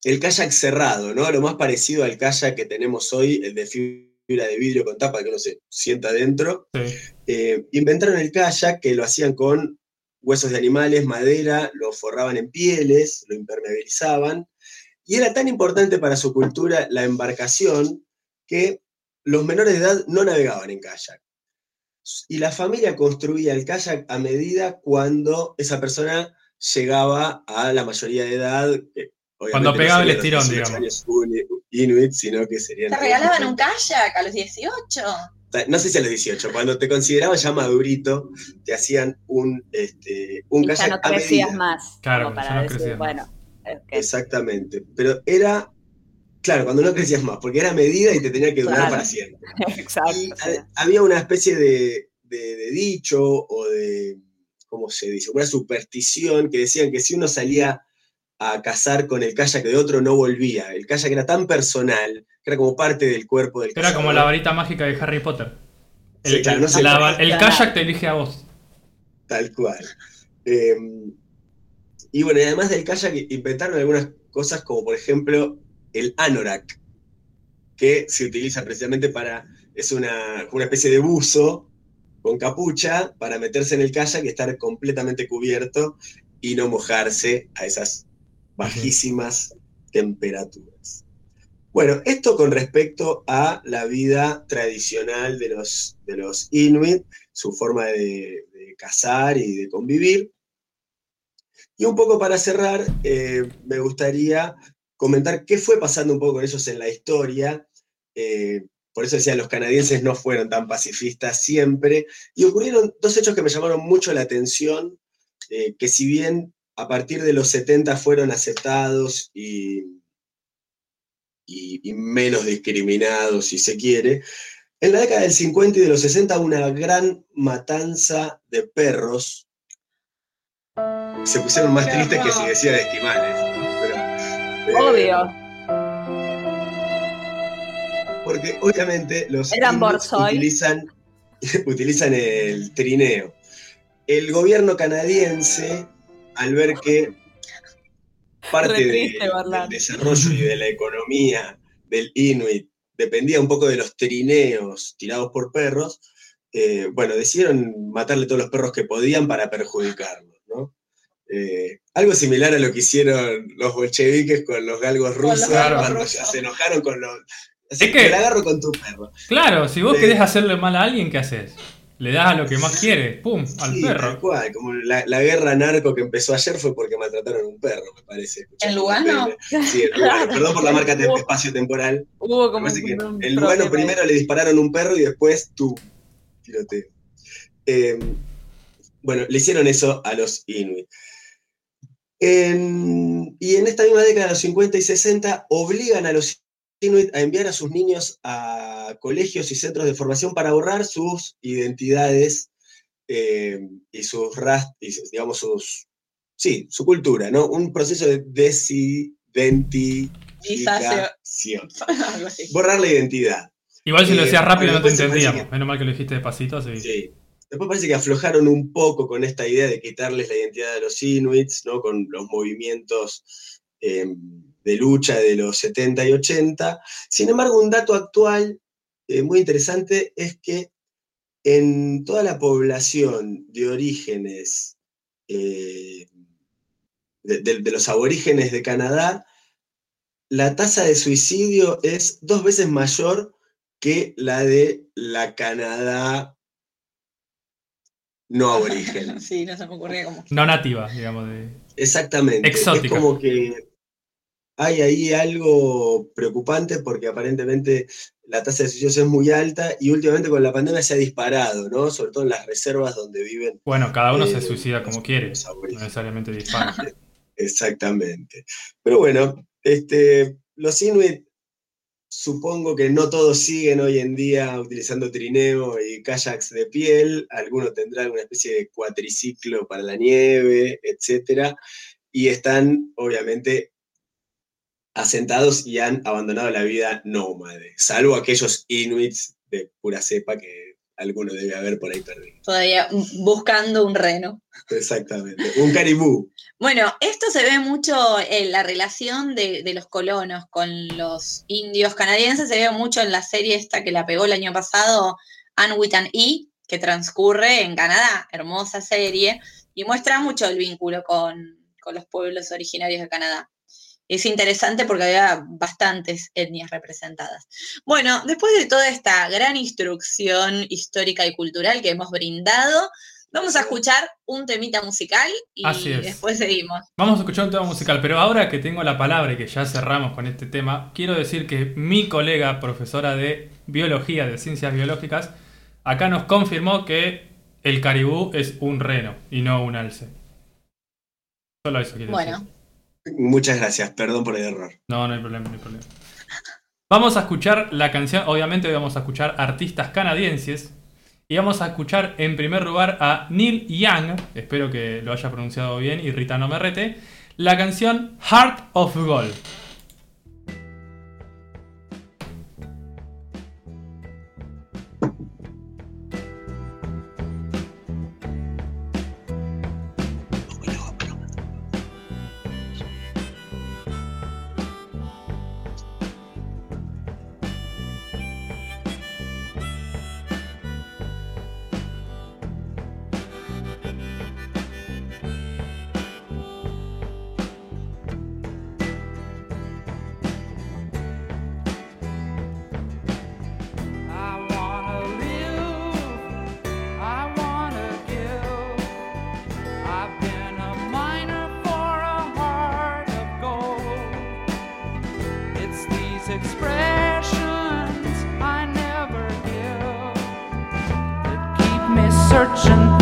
el kayak cerrado, ¿no? Lo más parecido al kayak que tenemos hoy, el de fibra de vidrio con tapa que uno se sienta adentro. Sí. Eh, inventaron el kayak que lo hacían con huesos de animales, madera, lo forraban en pieles, lo impermeabilizaban. Y era tan importante para su cultura la embarcación que los menores de edad no navegaban en kayak. Y la familia construía el kayak a medida cuando esa persona llegaba a la mayoría de edad. Obviamente Cuando no pegaba el serían los estirón, 18 digamos. Inuit, sino que serían. ¿Te regalaban un kayak a los 18? no sé si a los 18, cuando te consideraban ya madurito, te hacían un, este, un Y ya kayak no a crecías medida. más. Claro, como ya para no decir, crecías más. bueno, Exactamente. Pero era, claro, cuando no crecías más, porque era a medida y te tenía que durar Claro. para siempre. exacto. Y había una especie de, de- de dicho o de, ¿cómo se dice? Una superstición que decían que si uno salía a cazar con el kayak de otro, no volvía. El kayak era tan personal, que era como parte del cuerpo del Era como la varita mágica de Harry Potter. Sí, claro, no sé la- cuál. el kayak te elige a vos. Tal cual. Eh, y bueno, y además del kayak inventaron algunas cosas como por ejemplo el anorak, que se utiliza precisamente para, es una, una especie de buzo con capucha para meterse en el kayak y estar completamente cubierto y no mojarse a esas bajísimas temperaturas. Bueno, esto con respecto a la vida tradicional de los, de los Inuit, su forma de, cazar y de convivir. Y un poco para cerrar, eh, me gustaría comentar qué fue pasando un poco con ellos en la historia. Eh, por eso decía, los canadienses no fueron tan pacifistas siempre. Y ocurrieron dos hechos que me llamaron mucho la atención, eh, que si bien a partir de los 70 fueron aceptados y, y- y menos discriminados, si se quiere, en la década del 50 y de los 60 una gran matanza de perros. Se pusieron más Qué tristes que si decía de esquimales. pero, eh, Obvio. Porque obviamente los utilizan, utilizan el trineo. El gobierno canadiense, al ver que parte de- del desarrollo y de la economía del Inuit dependía un poco de los trineos tirados por perros, eh, bueno, decidieron matarle todos los perros que podían para perjudicarlos, ¿no? Eh, algo similar a lo que hicieron los bolcheviques con los galgos los rusos galgos cuando rusos. ya se enojaron con los... Así Es que que- te la agarro con tu perro. Claro, si vos Sí. querés hacerle mal a alguien, ¿qué haces? Le das a lo que más quiere, ¡pum! al Sí, tal perro. cual, como la, la guerra narco que empezó ayer fue porque maltrataron a un perro, me parece. ¿En Lugano? Sí, en Lugano. Perdón por la marca de espacio temporal. Hubo como parece que un en Lugano primero le dispararon un perro y después tú, tiroteo. Eh, bueno, le hicieron eso a los Inuit. En- y en esta misma década de los 50 y 60 obligan a los Inuit a enviar a sus niños a colegios y centros de formación para borrar sus identidades eh, y sus y digamos, sus, sí, su cultura, ¿no? Un proceso de desidentificación. Borrar la identidad. Igual si lo Eh, decías rápido bueno, no te entendíamos. Menos mal que lo dijiste despacito, sí. Sí. Después parece que aflojaron un poco con esta idea de quitarles la identidad de los inuits, ¿no? Con los movimientos eh, de lucha de los 70 y 80. Sin embargo, un dato actual eh, muy interesante es que en toda la población de orígenes eh, de, de- de los aborígenes de Canadá, la tasa de suicidio es dos veces mayor que la de la Canadá no aborigen. Sí, no se me ocurría. No nativa, digamos. De... Exactamente. Exótica. Es como que hay ahí algo preocupante porque aparentemente la tasa de suicidios es muy alta y últimamente con la pandemia se ha disparado, ¿no? Sobre todo en las reservas donde viven Bueno, cada uno Eh, se suicida como quiere. No necesariamente dispara. Exactamente. Pero bueno, este, los Inuit supongo que no todos siguen hoy en día utilizando trineo y kayaks de piel, alguno tendrá alguna especie de cuatriciclo para la nieve, etcétera, y están obviamente asentados y han abandonado la vida nómade, salvo aquellos Inuits de pura cepa que alguno debe haber por ahí perdido. Todavía buscando un reno. Exactamente. Un caribú. Bueno, esto se ve mucho en la relación de, de los colonos con los indios canadienses, se ve mucho en la serie esta que la pegó el año pasado, Anne with an E, que transcurre en Canadá, hermosa serie, y muestra mucho el vínculo con, con los pueblos originarios de Canadá. Es interesante porque había bastantes etnias representadas. Bueno, después de toda esta gran instrucción histórica y cultural que hemos brindado, vamos a escuchar un temita musical y Así es. después seguimos. Vamos a escuchar un tema musical, pero ahora que tengo la palabra y que ya cerramos con este tema, quiero decir que mi colega, profesora de biología, de ciencias biológicas, acá nos confirmó que el caribú es un reno y no un alce. Solo eso quiero Bueno, decir. Muchas gracias, perdón por el error. No, no hay problema, no hay problema. Vamos a escuchar la canción, obviamente vamos a escuchar artistas canadienses. Y vamos a escuchar en primer lugar a Neil Young, espero que lo haya pronunciado bien y Rita no me rete, la canción Heart of Gold. Searching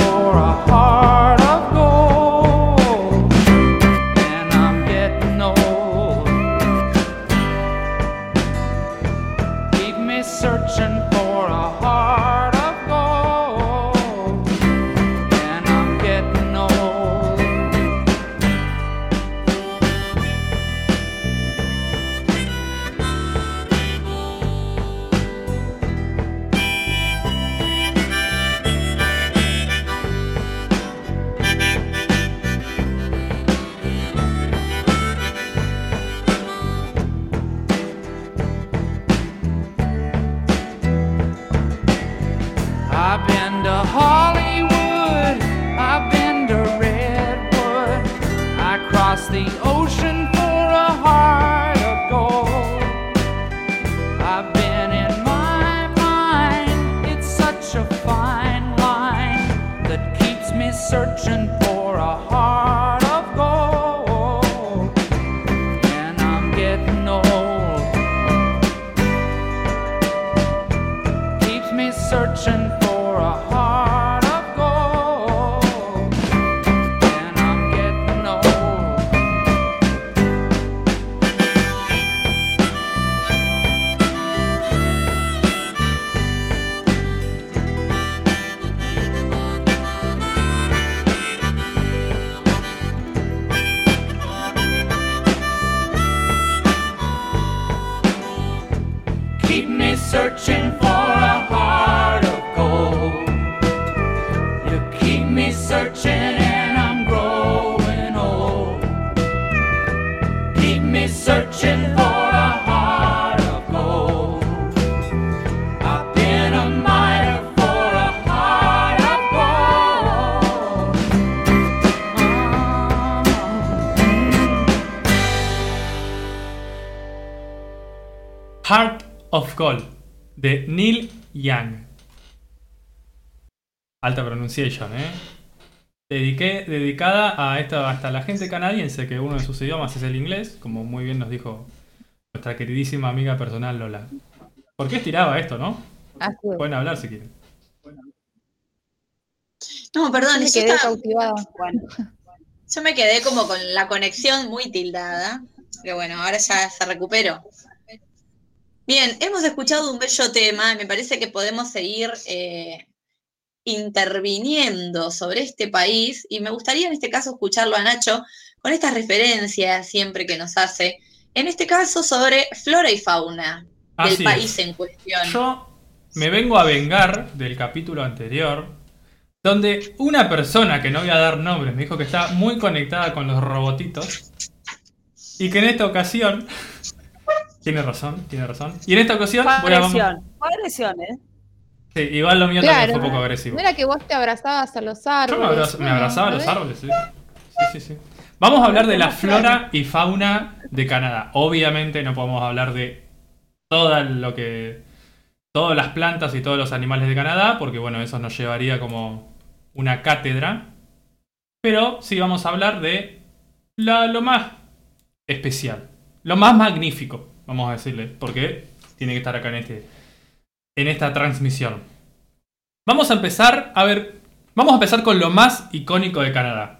Heart of Gold de Neil Young. Alta pronunciación, ¿eh? Dediqué, dedicada a esta, hasta la gente canadiense, que uno de sus idiomas es el inglés, como muy bien nos dijo nuestra queridísima amiga personal Lola. ¿Por qué estiraba esto, no? Así es. Pueden hablar si quieren. No, perdón, Me yo, quedé estaba- cautivada. Bueno, yo me quedé como con la conexión muy tildada. Pero bueno, ahora ya se recuperó. Bien, hemos escuchado un bello tema. Me parece que podemos seguir eh, interviniendo sobre este país. Y me gustaría en este caso escucharlo a Nacho con estas referencias siempre que nos hace. En este caso sobre flora y fauna del Así país es. en cuestión. Yo me vengo a vengar del capítulo anterior, donde una persona que no voy a dar nombres me dijo que está muy conectada con los robotitos y que en esta ocasión tiene razón, tiene razón. Y en esta ocasión fue agresión. Fue agresión, ¿eh? Sí, igual lo mío Claro. también fue poco agresivo. No era que vos te abrazabas a los Yo árboles. me, abrazo- me abrazaba a los ver. árboles, sí. Sí, sí, sí. Vamos a hablar de la flora y fauna de Canadá. Obviamente no podemos hablar de todo lo que. todas las plantas y todos los animales de Canadá, porque bueno, eso nos llevaría como una cátedra. Pero sí vamos a hablar de la- lo más especial, lo más magnífico, vamos a decirle, porque tiene que estar acá en, este, en esta transmisión. Vamos a empezar, a ver, vamos a empezar con lo más icónico de Canadá.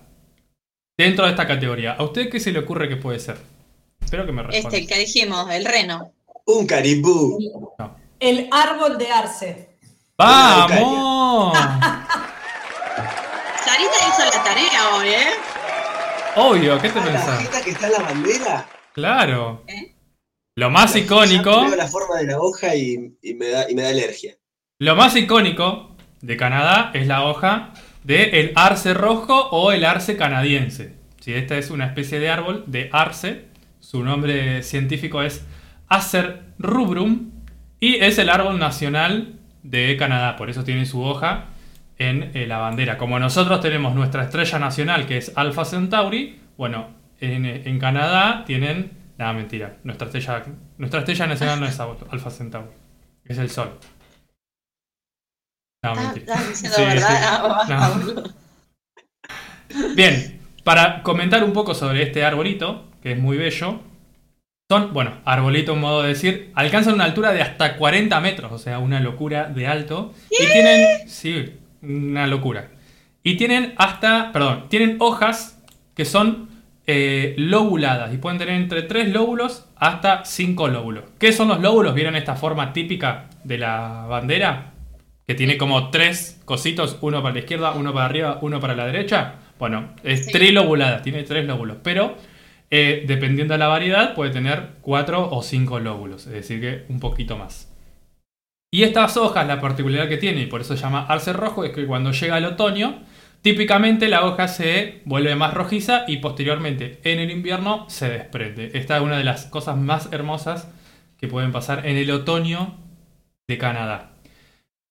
Dentro de esta categoría. ¿A usted qué se le ocurre que puede ser? Espero que me responda. Este que dijimos, el reno. Un caribú. El árbol de arce. ¡Vamos! Sarita hizo la tarea hoy, ¿eh? Obvio, ¿qué te ¿La pensás? tarjeta que está en la bandera? Claro. ¿Eh? Lo más icónico, Veo la forma de la hoja y, y me da, y me da alergia. lo más icónico de Canadá es la hoja del arce rojo o el arce canadiense. Si esta es una especie de árbol de arce, su nombre científico es Acer rubrum y es el árbol nacional de Canadá, por eso tiene su hoja en eh, la bandera. Como nosotros tenemos nuestra estrella nacional que es Alpha Centauri, bueno, en, en Canadá tienen, nada mentira, nuestra estrella, nuestra estrella nacional no es Alpha Centauri, es el Sol. No, Ah, mentira. diciendo Sí, verdad. sí. Ah, No. ah. Bien, para comentar un poco sobre este arbolito, que es muy bello, Son, bueno, arbolito, un modo de decir, alcanzan una altura de hasta 40 metros, o sea, una locura de alto. Y tienen, sí, una locura. Y tienen hasta, perdón, tienen hojas que son eh, lobuladas y pueden tener entre 3 lóbulos hasta 5 lóbulos. ¿Qué son los lóbulos? ¿Vieron esta forma típica de la bandera? Que tiene como tres cositos, uno para la izquierda, uno para arriba, uno para la derecha. Bueno, es Sí. trilobulada, tiene tres lóbulos, pero eh, dependiendo de la variedad puede tener 4 o 5 lóbulos, es decir que un poquito más. Y estas hojas, la particularidad que tiene, y por eso se llama arce rojo, es que cuando llega el otoño, típicamente la hoja se vuelve más rojiza y posteriormente en el invierno se desprende. Esta es una de las cosas más hermosas que pueden pasar en el otoño de Canadá.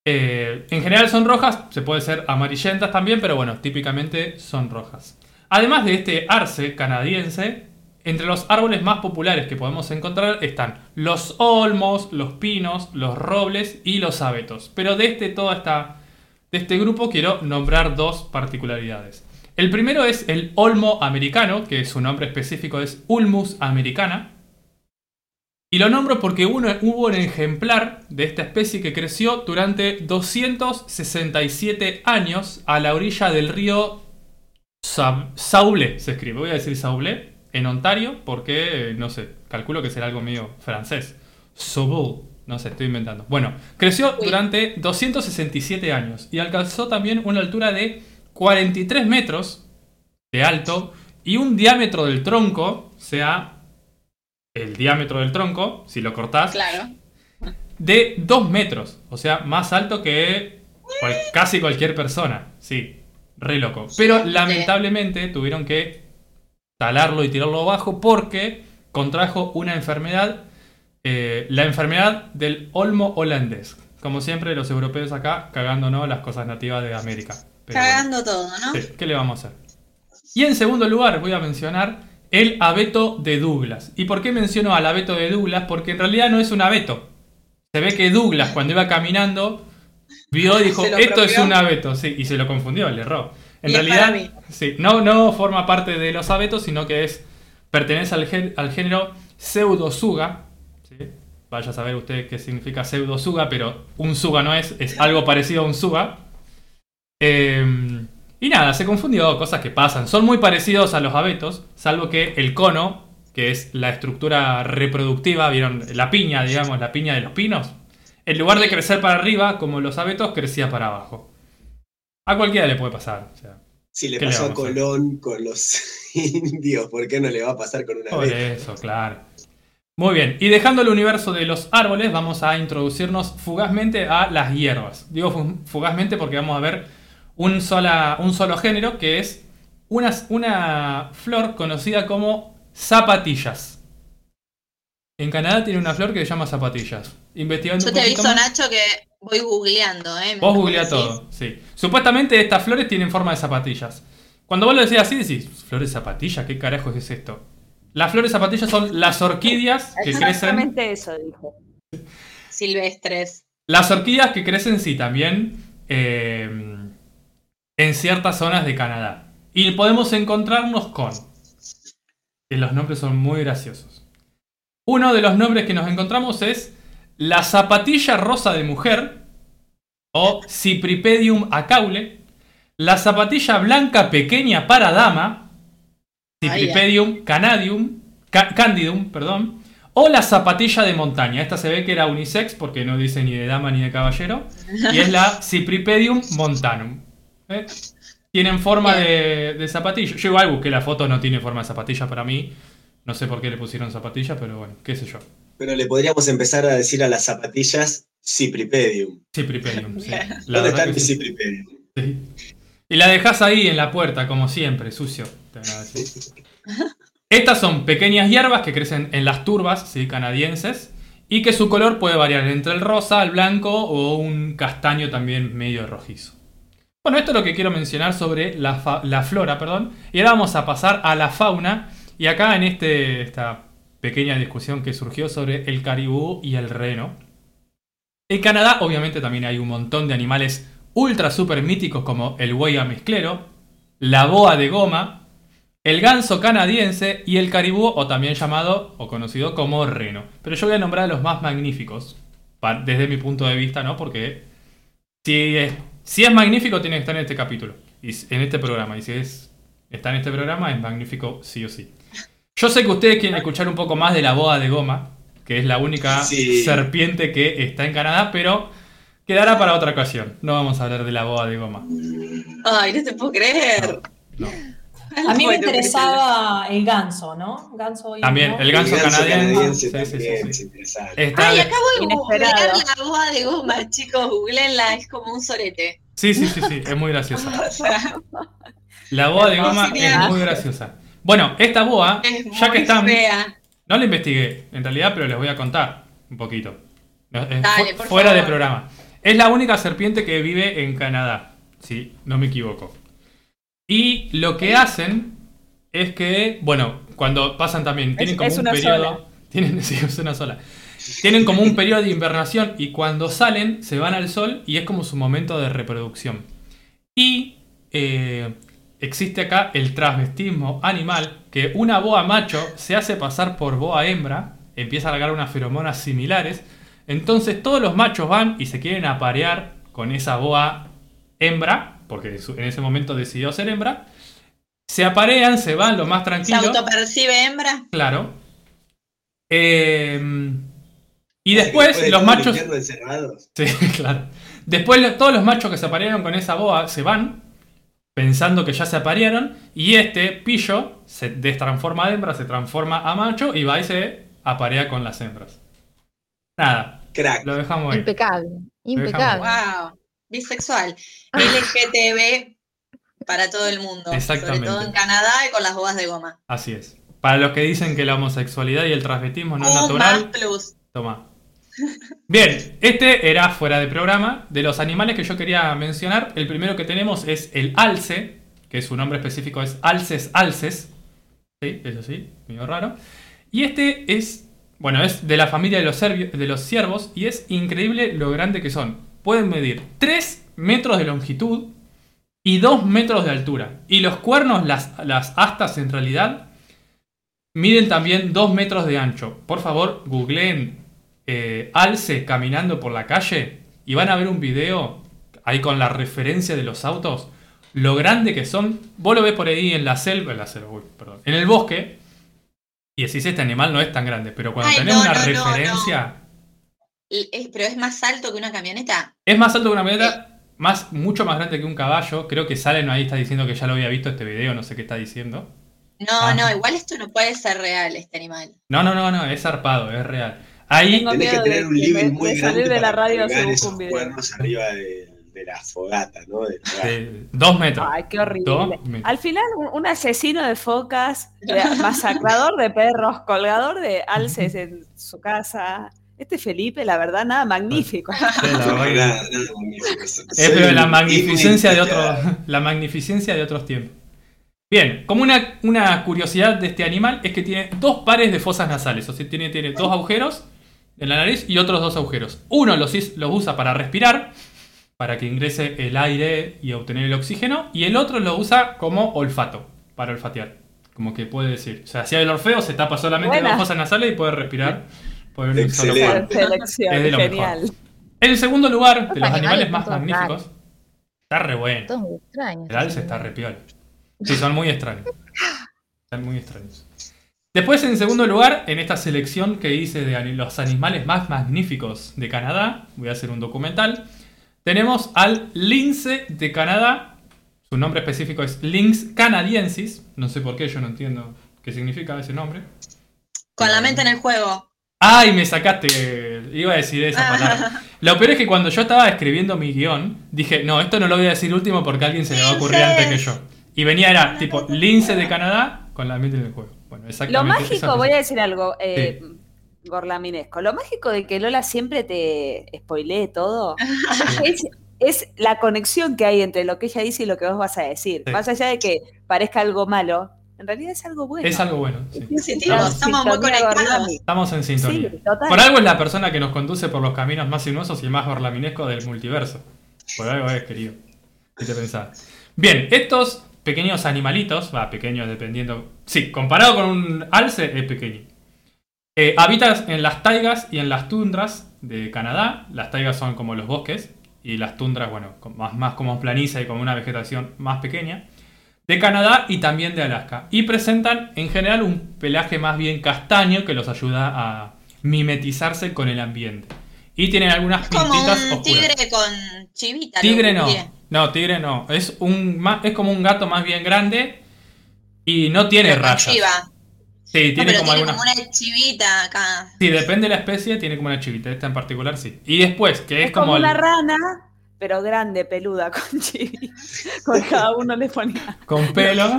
Eh, en general son rojas, se puede ser amarillentas también, pero bueno, típicamente son rojas. Además de este arce canadiense, entre los árboles más populares que podemos encontrar están los olmos, los pinos, los robles y los abetos. Pero de este toda esta de este grupo quiero nombrar dos particularidades. El primero es el olmo americano, que su nombre específico es Ulmus americana. Y lo nombro porque uno- hubo un ejemplar de esta especie que creció durante 267 años a la orilla del río Sa- Saulé, se escribe. Voy a decir Saulé en Ontario porque, eh, no sé, calculo que será algo medio francés. Saulé, no sé, estoy inventando. Bueno, creció durante 267 años y alcanzó también una altura de 43 metros de alto y un diámetro del tronco, o sea, el diámetro del tronco, si lo cortás, Claro. de 2 metros. O sea, más alto que cual- casi cualquier persona. Sí, re loco. Pero lamentablemente tuvieron que talarlo y tirarlo abajo porque contrajo una enfermedad, eh, la enfermedad del olmo holandés. Como siempre, los europeos acá cagándonos las cosas nativas de América. Pero bueno. Cagando todo, ¿no? Sí, ¿Qué le vamos a hacer? Y en segundo lugar voy a mencionar el abeto de Douglas. ¿Y por qué menciono al abeto de Douglas? Porque en realidad no es un abeto. Se ve que Douglas cuando iba caminando vio y dijo, esto es un abeto, sí, y se lo confundió, le erró. En Y realidad, sí, no, no forma parte de los abetos, sino que es pertenece al, gen- al género Pseudosuga. ¿Sí? Vaya a saber usted qué significa Pseudosuga, pero un suga no es, es algo parecido a un suga. Eh, y nada, se confundió, cosas que pasan. Son muy parecidos a los abetos, salvo que el cono, que es la estructura reproductiva, ¿vieron? La piña, digamos, la piña de los pinos. En lugar de crecer para arriba, como los abetos, crecía para abajo. A cualquiera le puede pasar. o sea, Si le ¿Qué le pasó a? Colón con los indios, ¿por qué no le va a pasar con una Por eso, claro. Muy bien, y dejando el universo de los árboles, vamos a introducirnos fugazmente a las hierbas. Digo fu- fugazmente porque vamos a ver un, sola, un solo género que es una, una flor conocida como zapatillas. En Canadá tiene una flor que se llama zapatillas. Investigando Yo te aviso, más- Nacho, que voy googleando, ¿eh? Vos googlea todo, sí. Supuestamente estas flores tienen forma de zapatillas. Cuando vos lo decís así, decís, ¿flores de zapatilla? ¿Qué carajo es esto? Las flores zapatillas son las orquídeas que crecen. Exactamente eso dijo. Silvestres. Las orquídeas que crecen, sí, también eh, en ciertas zonas de Canadá. Y podemos encontrarnos con. Que los nombres son muy graciosos. Uno de los nombres que nos encontramos es la zapatilla rosa de mujer o Cypripedium acaule, la zapatilla blanca pequeña para dama, Cypripedium canadium, ca- candidum, perdón, o la zapatilla de montaña. Esta se ve que era unisex porque no dice ni de dama ni de caballero. Y es la Cypripedium montanum. ¿Eh? Tienen forma de, de zapatilla. Yo igual busqué la foto, no tiene forma de zapatilla para mí. No sé por qué le pusieron zapatilla, pero bueno, qué sé yo. Pero le podríamos empezar a decir a las zapatillas Cipripedium. Cypripedium, sí. La ¿Dónde está que mi sí. Cipripedium? Sí. Y la dejas ahí en la puerta, como siempre, sucio. Estas son pequeñas hierbas que crecen en las turbas ¿sí? canadienses y que su color puede variar entre el rosa, el blanco o un castaño también medio rojizo. Bueno, esto es lo que quiero mencionar sobre la, la flora, perdón. Y ahora vamos a pasar a la fauna. Y acá en este, esta pequeña discusión que surgió sobre el caribú y el reno. En Canadá, obviamente, también hay un montón de animales ultra super míticos como el buey amezclero, la boa de goma, el ganso canadiense y el caribú, o también llamado o conocido como reno. Pero yo voy a nombrar a los más magníficos, desde mi punto de vista, ¿no? Porque si es, si es magnífico, tiene que estar en este capítulo, y en este programa. Y si es, está en este programa, es magnífico sí o sí. Yo sé que ustedes quieren escuchar un poco más de la boa de goma, que es la única Sí. serpiente que está en Canadá, pero quedará para otra ocasión. No vamos a hablar de la boa de goma. Ay, no te puedo creer. No. A mí me interesaba el ganso, ¿no? Ganso y- También, ¿no? el ganso canadiense. Sí, sí, sí, sí. Está Ay, de- acabo de googlear la boa de goma, chicos. Googleenla, es como un sorete. Sí, sí, sí, sí, es muy graciosa. La boa de goma es muy graciosa. Bueno, esta boa, es ya que fea. no la investigué en realidad, pero les voy a contar un poquito. Dale, fu- por fuera de favor. programa. Es la única serpiente que vive en Canadá, si no me equivoco. Y lo que hacen es que, bueno, cuando pasan también, tienen como es un periodo. sola. Tienen, sí, es una sola. Tienen como un periodo de invernación y cuando salen se van al sol y es como su momento de reproducción. Y eh, existe acá el transvestismo animal, que una boa macho se hace pasar por boa hembra, empieza a largar unas feromonas similares, entonces todos los machos van y se quieren aparear con esa boa hembra, porque en ese momento decidió ser hembra, se aparean, se van lo más ¿Se tranquilo. autopercibe hembra? Claro. Eh, y O sea, después de los machos. Sí, claro. Después todos los machos que se aparearon con esa boa se van, pensando que ya se aparearon, y este pillo se destransforma de hembra, se transforma a macho y va y se aparea con las hembras. Nada, Crack. lo dejamos ahí. Impecable. Impecable. Wow. Bisexual. LGTB para todo el mundo. Exactamente. Sobre todo en Canadá y con las boas de goma. Así es. Para los que dicen que la homosexualidad y el transvestismo no es natural, plus. Toma. Bien, este era fuera de programa. De los animales que yo quería mencionar, el primero que tenemos es el alce, que su nombre específico es Alces alces. Sí, eso sí, medio raro. Y este es, bueno, es de la familia de los, ciervos y es increíble lo grande que son. Pueden medir 3 metros de longitud y 2 metros de altura. Y los cuernos, las, astas en realidad, miden también 2 metros de ancho. Por favor, googleen eh, alce caminando por la calle y van a ver un video ahí con la referencia de los autos. Lo grande que son. Vos lo ves por ahí en la selva, en el bosque. Y decís, este animal no es tan grande. Pero cuando Ay, tenés no, una no, referencia, es- pero es más alto que una camioneta. es más alto que una camioneta, más, mucho más grande que un caballo. Creo que Salen ahí está diciendo que ya lo había visto este video, no sé qué está diciendo. No, Ah. no, igual esto no puede ser real, este animal. No, no, no, no, es zarpado, es real. Ahí, Tenés que tener de- un de- living de muy salir grande de la radio esos un video. arriba de, de la fogata, ¿no? De dos metros. Ay, qué horrible. Metros. Al final, un, un asesino de focas, masacrador de perros, colgador de alces en su casa. Este Felipe, la verdad, nada magnífico. Sí, la No, verdad que- nada, nada magnífico. Es pero la magnificencia de otros, la magnificencia de otros tiempos. Bien, como una, una curiosidad de este animal es que tiene dos pares de fosas nasales, o sea, tiene, tiene dos agujeros en la nariz y otros dos agujeros. Uno los usa para respirar, para que ingrese el aire y obtener el oxígeno, y el otro lo usa como olfato, para olfatear. Como que puede decir, o sea, si hay el orfeo, se tapa solamente Buena. las fosas nasales y puede respirar por un solo Excelente. Selección, Es de lo genial. En segundo lugar, de los animales animales más magníficos, está re bueno. Todo muy extraño. El alce está re piola. Sí, son muy extraños. Están muy extraños. Después, en segundo lugar, en esta selección que hice de los animales más magníficos de Canadá, voy a hacer un documental, tenemos al lince de Canadá. Su nombre específico es Lynx canadiensis. No sé por qué, yo no entiendo qué significa ese nombre. Con la mente en el juego. ¡Ay, me sacaste! Iba a decir esa palabra. Lo peor es que cuando yo estaba escribiendo mi guion, dije, no, esto no lo voy a decir último porque a alguien se le va a ocurrir antes que yo. Y venía, era tipo, lince de Canadá con la mente en el juego. Bueno, Lo exactamente. mágico, eso voy a decir algo, eh, gorlaminesco. Lo mágico de que Lola siempre te spoilee todo es, es la conexión que hay entre lo que ella dice y lo que vos vas a decir. Sí. Más allá de que parezca algo malo, en realidad es algo bueno. Es algo bueno. sí. Claro, estamos muy conectados. Estamos en sintonía. Por algo es la persona que nos conduce por los caminos más sinuosos y más gorlaminescos del multiverso. Por algo es, querido. ¿Qué te pensás? Bien, estos pequeños animalitos, va, pequeños dependiendo. Sí, comparado con un alce es pequeño. Eh, habita en las taigas y en las tundras de Canadá. Las taigas son como los bosques y las tundras, bueno, más, más como planicie y como una vegetación más pequeña. De Canadá y también de Alaska. Y presentan en general un pelaje más bien castaño que los ayuda a mimetizarse con el ambiente. Y tienen algunas Es como pintitas un oscuras. tigre con chivita. Tigre no. No, tigre no. Es un es como un gato más bien grande y no tiene Pero rayas. chiva. Sí, No, tiene pero como tiene algunas. como una chivita acá. Sí, depende de la especie, tiene como una chivita. Esta en particular sí. Y después, que es, Es como como, el- una rana, pero grande, peluda, con chivi. Con cada uno le ponía con pelo.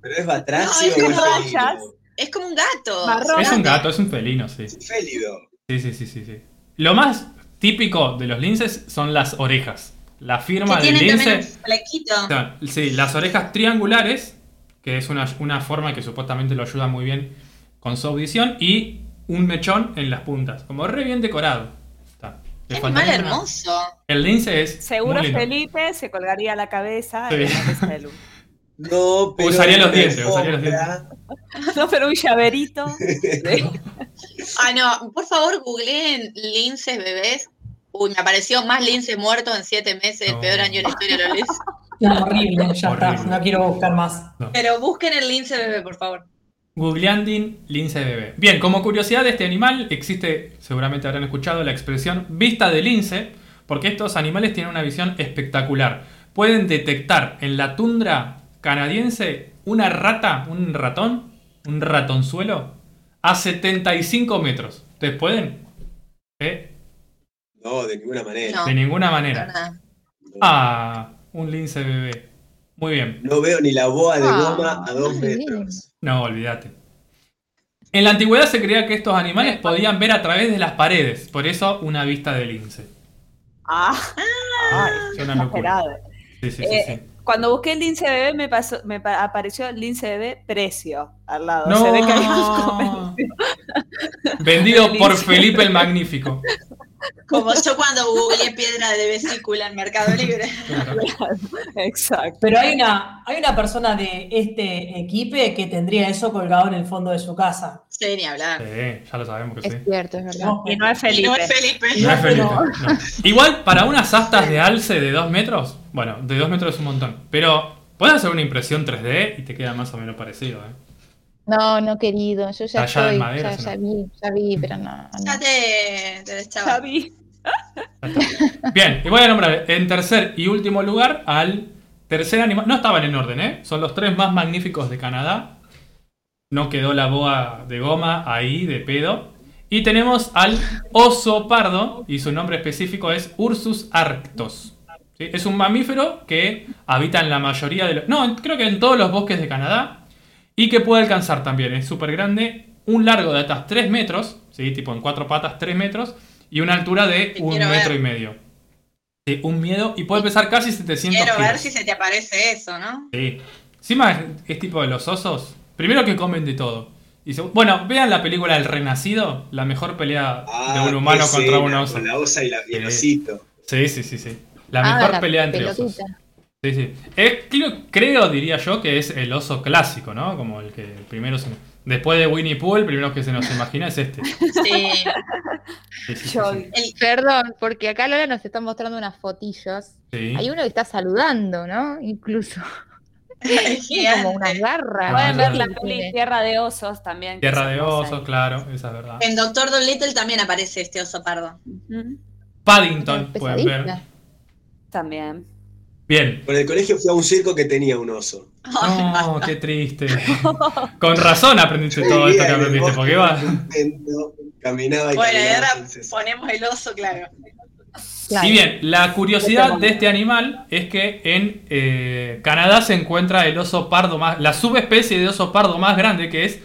Pero es batracio No, es rayas. Es como un gato. Marrón. Es un gato, es un felino, sí. Es félido. Sí, sí, sí, sí, sí. Lo más típico de los linces son las orejas. La firma Que del lince. un flequito. O sea, Sí, las orejas triangulares, que es una, una forma que supuestamente lo ayuda muy bien con su audición, y un mechón en las puntas, como re bien decorado. Está. Qué animal hermoso. El lince es. Seguro muy lindo. Felipe se colgaría la cabeza Sí. en la mesa de luz. No, pero. Usaría los dientes, usaría los alfombra. No, pero un llaverito. Ah, no, por favor, googleen linces bebés. Uy, me apareció más lince muerto en siete meses, el No. peor año de la historia de los linces. No, horrible, ya está. No quiero buscar más. Pero busquen el lince bebé, por favor. Googleanding lince bebé. Bien, como curiosidad de este animal, existe, seguramente habrán escuchado la expresión vista de lince, porque estos animales tienen una visión espectacular. Pueden detectar en la tundra canadiense una rata, un ratón, un ratonzuelo, a 75 metros. ¿Ustedes pueden? ¿Eh? No, de ninguna manera. No. De ninguna manera. No. Ah, un lince bebé. Muy bien. No veo ni la boa de Ah, goma a dos metros. No, olvídate. En la antigüedad se creía que estos animales podían ver a través de las paredes, por eso una vista de lince. Ah, ay, exagerado. Sí, sí, sí, Eh, sí. Cuando busqué el lince bebé me, pasó, me pa- apareció el lince bebé precio al lado. No. Se ve que hay un comercio. Vendido por. Felipe el Magnífico. Como yo cuando googleé piedra de vesícula en Mercado Libre. Exacto. Pero hay una, hay una persona de este equipo que tendría eso colgado en el fondo de su casa. Sí, ni hablar. Sí, ya lo sabemos que sí. Es cierto, es verdad. No, Y no es Y Felipe. no es Felipe. No es Felipe, No. no. Igual, para unas astas de alce de 2 metros, bueno, de 2 metros es un montón, pero puedes hacer una impresión 3D y te queda más o menos parecido, ¿eh? No, no querido, yo ya Tallada en estoy, madera, ya, ya vi, ya vi, pero no, no. Ya te, te deschaba. Xavi. Bien, y voy a nombrar en tercer y último lugar al tercer animal. No estaban en orden, ¿eh? Son los tres más magníficos de Canadá. No quedó la boa de goma ahí, de pedo. Y tenemos al oso pardo, y su nombre específico es Ursus arctos. ¿Sí? Es un mamífero que habita en la mayoría de los... No, creo que en todos los bosques de Canadá. Y que puede alcanzar también, es súper grande, un largo de hasta 3 metros, ¿sí? tipo en cuatro patas 3 metros, y una altura de Te un metro ver. y medio. Sí, un miedo, y puede pesar casi 700 Quiero ver kilos. si se te aparece eso, ¿no? Sí. Encima es, es tipo de los osos. Primero que comen de todo. Y bueno, vean la película El Renacido, la mejor pelea Ah, de un humano contra un oso. Con la osa y, la, y el Sí. osito. Sí, sí, sí, sí. La Ah, mejor la pelea entre osos. Sí, sí. Es, creo, creo, diría yo, que es el oso clásico, ¿no? Como el que primero se... Después de Winnie Pooh, el primero que se nos imagina es este. Sí, Sí. sí, sí, Yo- sí. El, Perdón, porque acá Lola nos está mostrando unas fotillos. Sí. Hay uno que está saludando, ¿no? Incluso. Tiene como garras. Ah, Pueden ver la peli Tierra de Osos también. Tierra de osos, ahí. claro, esa es verdad. En Doctor Dolittle también aparece este oso pardo. Paddington, pueden ver. También. Bien. Con el colegio fui a un circo que tenía un oso. No, qué triste. Con razón aprendiste todo esto que aprendiste, bosque porque va. contento, Caminaba y Bueno, y caminaba. ahora entonces- ponemos el oso, claro. Claro. Y bien, la curiosidad de este animal es que en eh, Canadá se encuentra el oso pardo más, la subespecie de oso pardo más grande que es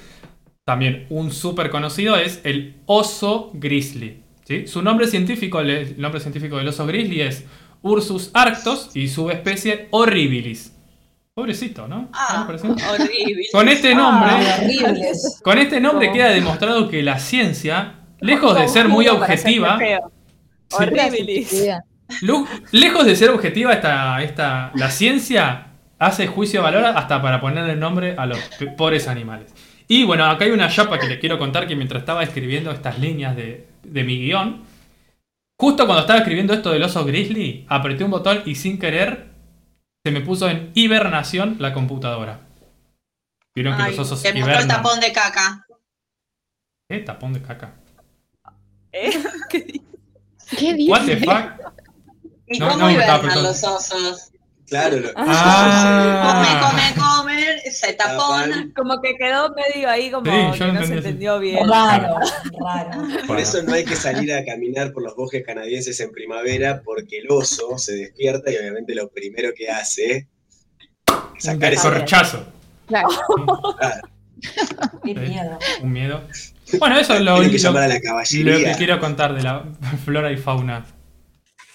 también un súper conocido es el oso grizzly. ¿sí? Su nombre científico, el nombre científico del oso grizzly es Ursus arctos y subespecie horribilis. Pobrecito, ¿no? Ah, ¿No. Con este nombre, Ah, con este nombre queda demostrado que la ciencia, lejos de ser muy objetiva. Sí. Lejos de ser objetiva esta, esta, la ciencia, hace juicio de valor hasta para ponerle nombre a los pobres animales. Y bueno, acá hay una chapa que les quiero contar que mientras estaba escribiendo estas líneas de, de mi guion, justo cuando estaba escribiendo esto del oso grizzly, apreté un botón y sin querer se me puso en hibernación la computadora. Vieron que Ay, los osos te mostró el hibernan. tapón de caca. ¿Qué tapón de caca? ¿Eh? ¿Qué ¿Qué What the fuck? ¿Y No, cómo no, hibernan los osos? Claro, lo- Ah. Come, come, come, se tapona. Como que quedó medio ahí como Sí, que no se eso. entendió bien. Raro, raro. Por eso no hay que salir a caminar por los bosques canadienses en primavera, porque el oso se despierta y obviamente lo primero que hace es sacar ese corchazo. Claro. Claro, Qué Sí. miedo. Un miedo. Bueno, eso es lo, Tiene que lo- llamar a la lo que quiero contar de la flora y fauna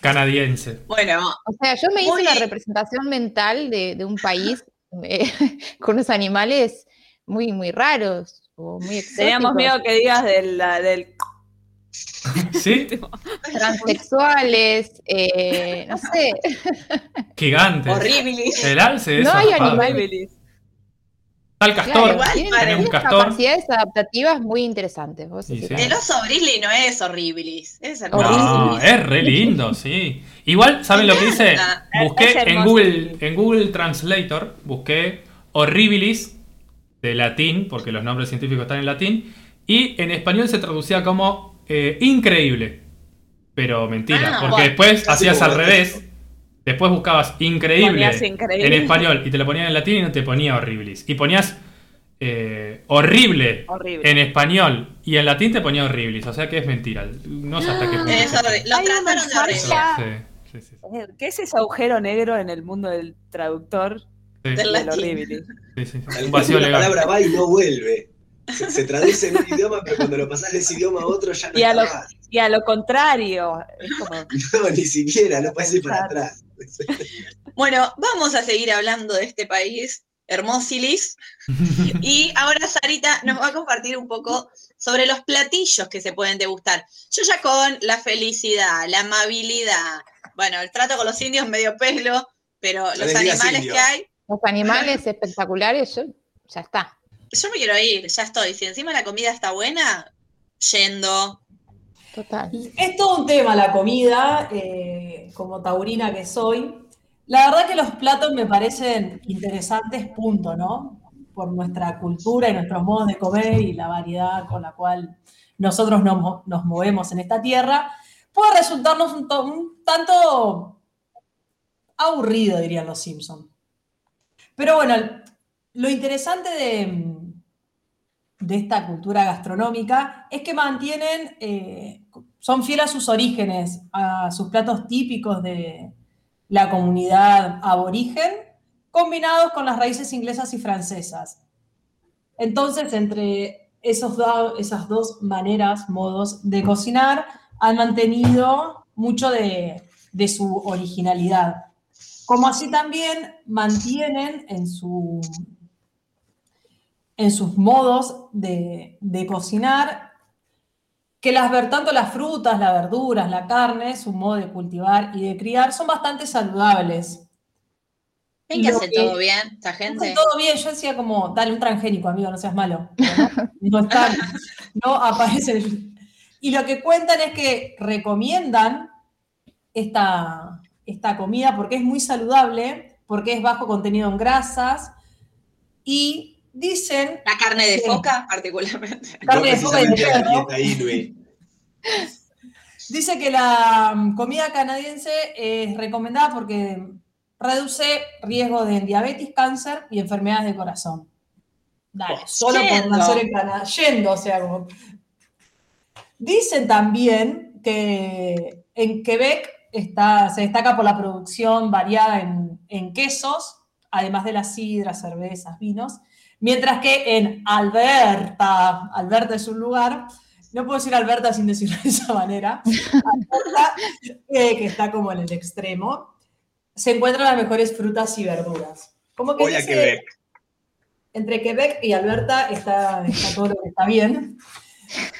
canadiense. Bueno, O sea, yo me hice Muy- una representación mental de, de un país eh, con unos animales muy, muy raros o muy exóticos. Teníamos miedo que digas del, del ¿Sí? transexuales, eh, no sé. Gigantes. horrible. El alce es No hay animales. Está el castor. Claro, igual tienen castor. capacidades adaptativas muy interesantes. Vos Sí, sí. "Ah, El oso grizzly no es horribilis. Es No, hermoso. es re lindo, sí. Igual, ¿saben lo que hice? Busqué en. Google, en Google Translator, busqué horribilis de latín, porque los nombres científicos están en latín, y en español se traducía como eh, increíble. Pero mentira, Ah, porque bueno. después hacías al revés. Después buscabas increíble, en español y te lo ponían en latín y no te ponía horribilis. Y ponías eh, horrible, Horrible. en español y en latín te ponía horribilis. O sea que es mentira. No sé hasta qué punto. Es Hay trataron de horrible. falsa- Sí, sí, sí, Eh, ¿Qué es ese agujero negro en el mundo del traductor sí. Del del latín. horrible? Sí, sí, sí. Tal Un cual, vacío la palabra va y no vuelve. Se, se traduce en un idioma, pero cuando lo pasas de ese idioma a otro ya no Y a está lo- más. Y a lo contrario, es como No, ni siquiera, no puedes ir para atrás. Bueno, vamos a seguir hablando de este país, Hermósilis. Y ahora Sarita nos va a compartir un poco sobre los platillos que se pueden degustar. Yo ya con la felicidad, la amabilidad, bueno, el trato con los indios medio pelo, pero los animales que hay, Los animales espectaculares, yo, ya está. yo me quiero ir, ya estoy. Si encima la comida está buena, yendo. Total. Es todo un tema la comida, eh, como taurina que soy. La verdad que los platos me parecen interesantes, punto, ¿no? Por nuestra cultura y nuestros modos de comer y la variedad con la cual nosotros nos, mo- nos movemos en esta tierra, puede resultarnos un, un tanto aburrido, dirían los Simpsons. Pero bueno, lo interesante de, de esta cultura gastronómica es que mantienen, eh, son fieles a sus orígenes, a sus platos típicos de la comunidad aborigen, combinados con las raíces inglesas y francesas. Entonces, entre esos esas dos maneras, modos de cocinar, han mantenido mucho de, de su originalidad. Como así también mantienen en su en sus modos de, de cocinar, que las, ver- tanto las frutas, las verduras, la carne, su modo de cultivar y de criar son bastante saludables. ¿Ven que hace que- todo bien esta gente? todo bien, yo decía como, dale un transgénico, amigo, no seas malo. No, no están, no aparecen. Y lo que cuentan es que recomiendan esta, esta comida porque es muy saludable, porque es bajo contenido en grasas y dicen La carne de Sí. foca, particularmente. Carne de foca y de perro. Dice que la mm, comida canadiense es recomendada porque reduce riesgo de diabetes, cáncer y enfermedades de corazón. Dale, solo por Yendo. nacer en Canadá. Yendo, o sea, como... Dicen también que en Quebec está, se destaca por la producción variada en, en quesos, además de las sidras, cervezas, vinos, mientras que en Alberta, Alberta es un lugar, no puedo decir Alberta sin decirlo de esa manera, Alberta, eh, que está como en el extremo, se encuentran las mejores frutas y verduras. Como que Voy a Quebec. entre Quebec y Alberta está, está todo lo que está bien.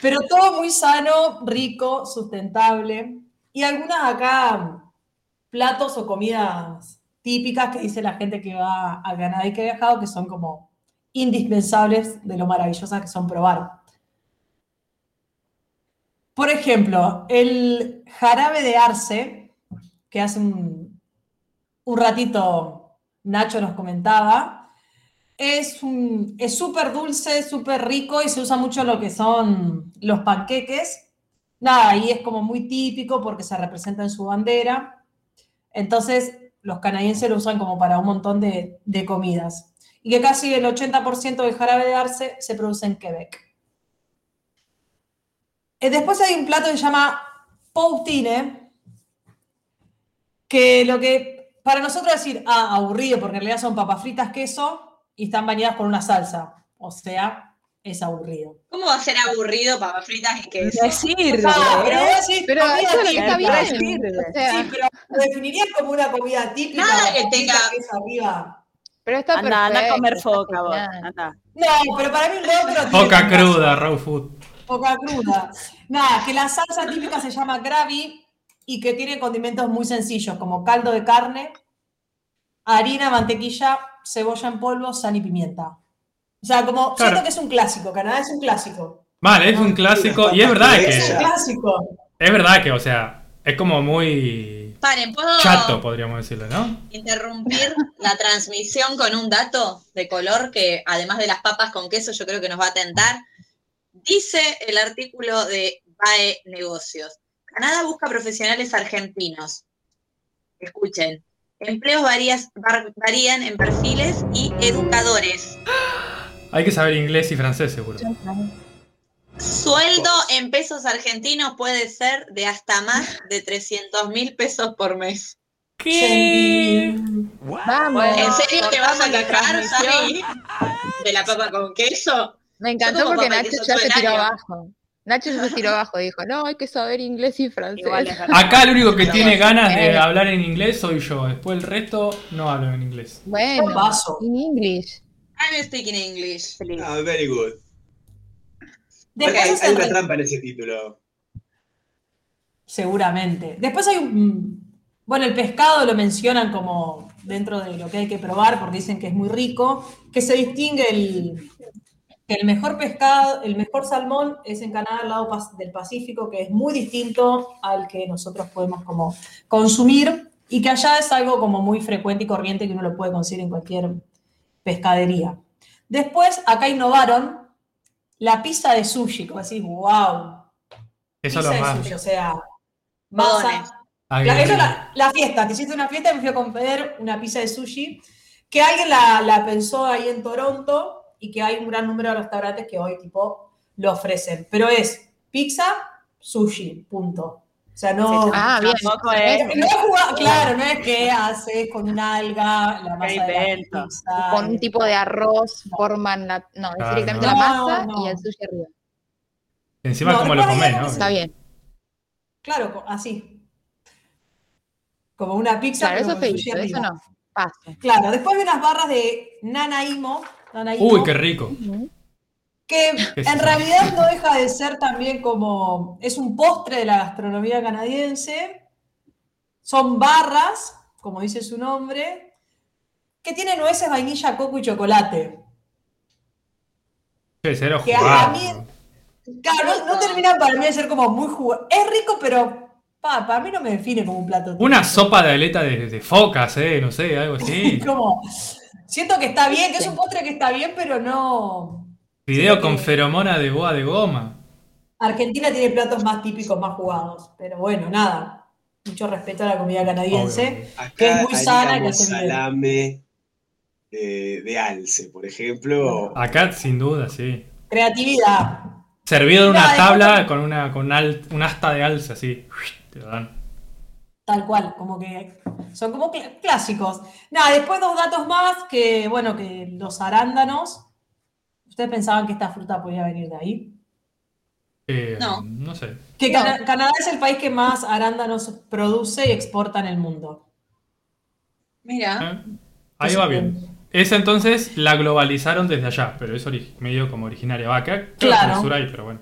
Pero todo muy sano, rico, sustentable. Y algunas acá platos o comidas típicas que dice la gente que va a Canadá y que ha viajado, que son como indispensables de lo maravillosas que son probar. Por ejemplo, el jarabe de arce, que hace un, ratito Nacho nos comentaba, es súper dulce, súper rico y se usa mucho lo que son los panqueques. Nada, y es como muy típico porque se representa en su bandera. Entonces, los canadienses lo usan como para un montón de, de comidas. Y que casi el 80% del jarabe de arce se produce en Quebec. Eh, después hay un plato que se llama poutine, que lo que para nosotros decir, ah, aburrido, porque en realidad son papas fritas, queso y están bañadas con una salsa. O sea, es aburrido. ¿Cómo va a ser aburrido papas fritas y queso? No sirve. Ah, pero vos decís Pero comida eso es lo que está típica. bien. O sea, Sí, pero lo definirías como una comida típica. Nada que tenga- queso arriba. Pero está Anda, anda a perfecto, comer foca vos. Anda. No, pero para mí el otro tanta- cruda, raw food. Poca cruda. Nada, que la salsa típica se llama gravy y que tiene condimentos muy sencillos, como caldo de carne, harina, mantequilla, cebolla en polvo, sal y pimienta. O sea, como Claro. siento que es un clásico, Canadá es un clásico. Vale, es un clásico. Y es verdad Es un que. clásico. Es verdad que, o sea, es como muy. Paren, ¿puedo Chato, podríamos decirlo, ¿no? interrumpir la transmisión con un dato de color que, además de las papas con queso, yo creo que nos va a tentar? Dice el artículo de BAE Negocios. Canadá busca profesionales argentinos. Escuchen. Empleos varías- var- varían en perfiles y educadores. Hay que saber inglés y francés, seguro. Sueldo en pesos argentinos puede ser de hasta más de 300 mil pesos por mes. ¿Qué? Vamos. ¿En serio te vas a transmisión. Sami? ¿De la papa con queso? Me encantó porque Nacho ya se tiró abajo. Nacho ya se tiró abajo, dijo, no, hay que saber inglés y francés. Acá el único que tiene ganas de Eh. hablar en inglés soy yo. Después el resto no hablo en inglés. Bueno, paso. in English. I'm speaking English. Feliz. Ah, very good. Después hay, una trampa en ese título. Seguramente. Después hay un. Bueno, el pescado lo mencionan como dentro de lo que hay que probar porque dicen que es muy rico, que se distingue el, que el mejor pescado, el mejor salmón es en Canadá al lado del Pacífico, que es muy distinto al que nosotros podemos como consumir y que allá es algo como muy frecuente y corriente que uno lo puede conseguir en cualquier pescadería. Después, acá innovaron la pizza de sushi, como decís, wow, Eso pizza es lo de más. sushi, o sea, masa, Ay, la, eso la, la fiesta, te hiciste una fiesta y me fui a comer una pizza de sushi, que alguien la, la pensó ahí en Toronto y que hay un gran número de restaurantes que hoy tipo lo ofrecen. Pero es pizza, sushi, punto. O sea, no... Ah, bien. Es. no es jugar- claro, no es que haces con un alga la masa de la pizza. Con un tipo de arroz forman la. No, es Claro, directamente no. la masa No, no. y el sushi arriba. Encima No, como lo comés, ¿no? Está bien. Claro, así. Como una pizza, Claro, pero eso con es sushi eso no. Paso. Claro, después hay unas barras de Nanaimo. Nanaimo Uy, qué rico. Ujú. Que ¿Qué es en realidad no deja de ser también como, es un postre de la gastronomía canadiense, son barras, como dice su nombre, que tienen nueces, vainilla, coco y chocolate. Cero Que a mí- Claro, no, no terminan para mí de ser como muy jugoso. Es rico, pero pa, para mí no me define como un plato. Una típico. sopa de aleta de, de focas, eh, no sé, algo así. Como, siento que está bien, que es un postre que está bien, pero no... Video con feromona de boa de goma. Argentina tiene platos más típicos, más jugados, pero bueno, nada. Mucho respeto a la comida canadiense. Acá Que es muy sana y que salame de, de alce, por ejemplo. Acá, sin duda, sí. Creatividad. Servido en una tabla con una con al- un asta de alce, así. Te lo dan. Tal cual, como que son como cl- clásicos. Nada, después dos datos más, que bueno, que los arándanos. ¿Ustedes pensaban que esta fruta podía venir de ahí? Eh, No. No sé. Que No. Canadá es el país que más arándanos produce y exporta en el mundo. Mira, ¿Eh? Ahí va bien. Esa entonces la globalizaron desde allá, pero es medio como originaria. Va, acá creo que Claro. hay, pero bueno.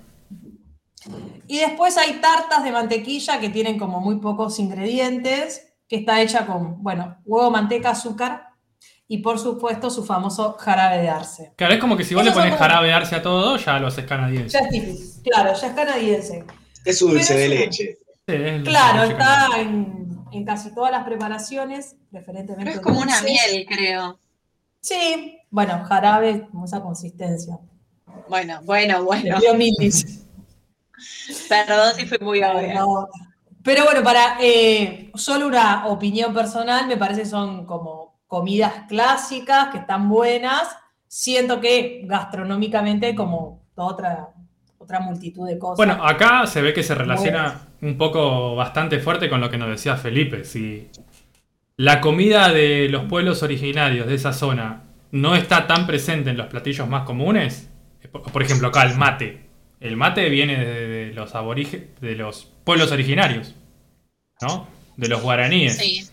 Y después hay tartas de mantequilla que tienen como muy pocos ingredientes, que está hecha con, bueno, huevo, manteca, azúcar y por supuesto su famoso jarabe de arce. Claro, es como que si vos Esos le pones como- jarabe de arce a todo, ya lo haces canadiense. Ya es típico, claro, ya es canadiense. Es dulce de leche. Sí, es el Claro, leche está en, en casi todas las preparaciones, preferentemente. Pero es como una miel, creo. Sí, bueno, jarabe, como esa consistencia. Bueno, bueno, bueno. dio milis. Perdón si fui muy obvia. No. Pero bueno, para eh, solo una opinión personal, me parece que son como comidas clásicas que están buenas. Siento que gastronómicamente como toda otra, otra multitud de cosas. Bueno, acá se ve que se relaciona un poco bastante fuerte con lo que nos decía Felipe. Si la comida de los pueblos originarios de esa zona no está tan presente en los platillos más comunes, por ejemplo, acá el mate. El mate viene de, de los aborígenes, de los pueblos originarios, ¿no? De los guaraníes. Sí.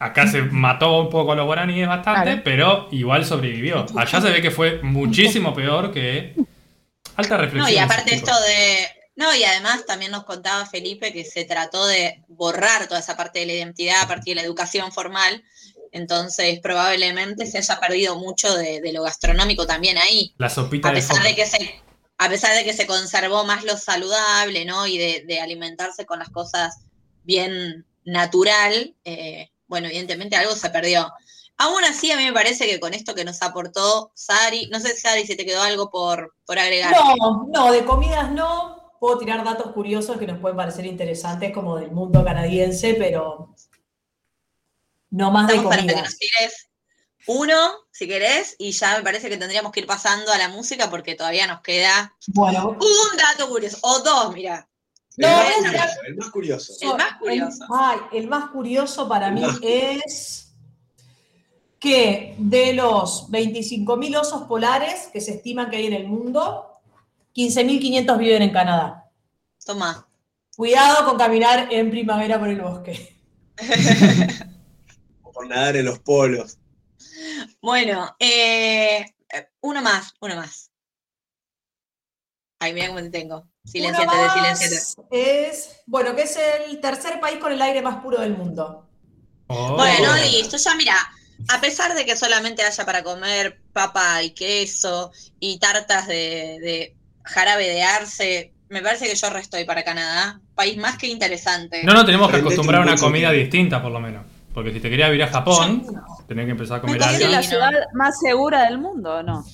Acá se mató un poco a los guaraníes bastante, Claro. pero igual sobrevivió. Allá se ve que fue muchísimo peor que. Alta reflexión. No, y aparte esto de. No, y además también nos contaba Felipe que se trató de borrar toda esa parte de la identidad a partir de la educación formal. Entonces, probablemente se haya perdido mucho de, de lo gastronómico también ahí. La sopita A pesar de que se, a pesar de que se conservó más lo saludable, ¿no? Y de, de alimentarse con las cosas bien natural, eh, bueno, evidentemente algo se perdió. Aún así, a mí me parece que con esto que nos aportó Sari, no sé, Sari, si te quedó algo por, por agregar. No, no, de comidas no. Puedo tirar datos curiosos que nos pueden parecer interesantes como del mundo canadiense, pero no más de Estamos para que nos comidas. tires uno, si querés, y ya me parece que tendríamos que ir pasando a la música porque todavía nos queda Bueno, un dato curioso, o dos, mira. El, No, más curioso, el más curioso. El más curioso. ay, el más curioso para El mí es que de los 25.000 osos polares que se estiman que hay en el mundo, 15.500 viven en Canadá. Toma. Cuidado con caminar en primavera por el bosque. O por nadar en los polos. Bueno, eh, eh, uno más, uno más. Ay, mira cómo te tengo. Silenciate, de silenciate. Es, bueno, que es el tercer país con el aire más puro del mundo. Oh. Bueno, listo, ya mira, a pesar de que solamente haya para comer papa y queso y tartas de, de jarabe de arce, me parece que yo resto ahí para Canadá. País más que interesante. No nos tenemos que acostumbrar a un una comida distinta, por lo menos. Porque si te querías ir a Japón, tenés que empezar a comer ¿Es algo. la Sí, ciudad no. más segura del mundo o no?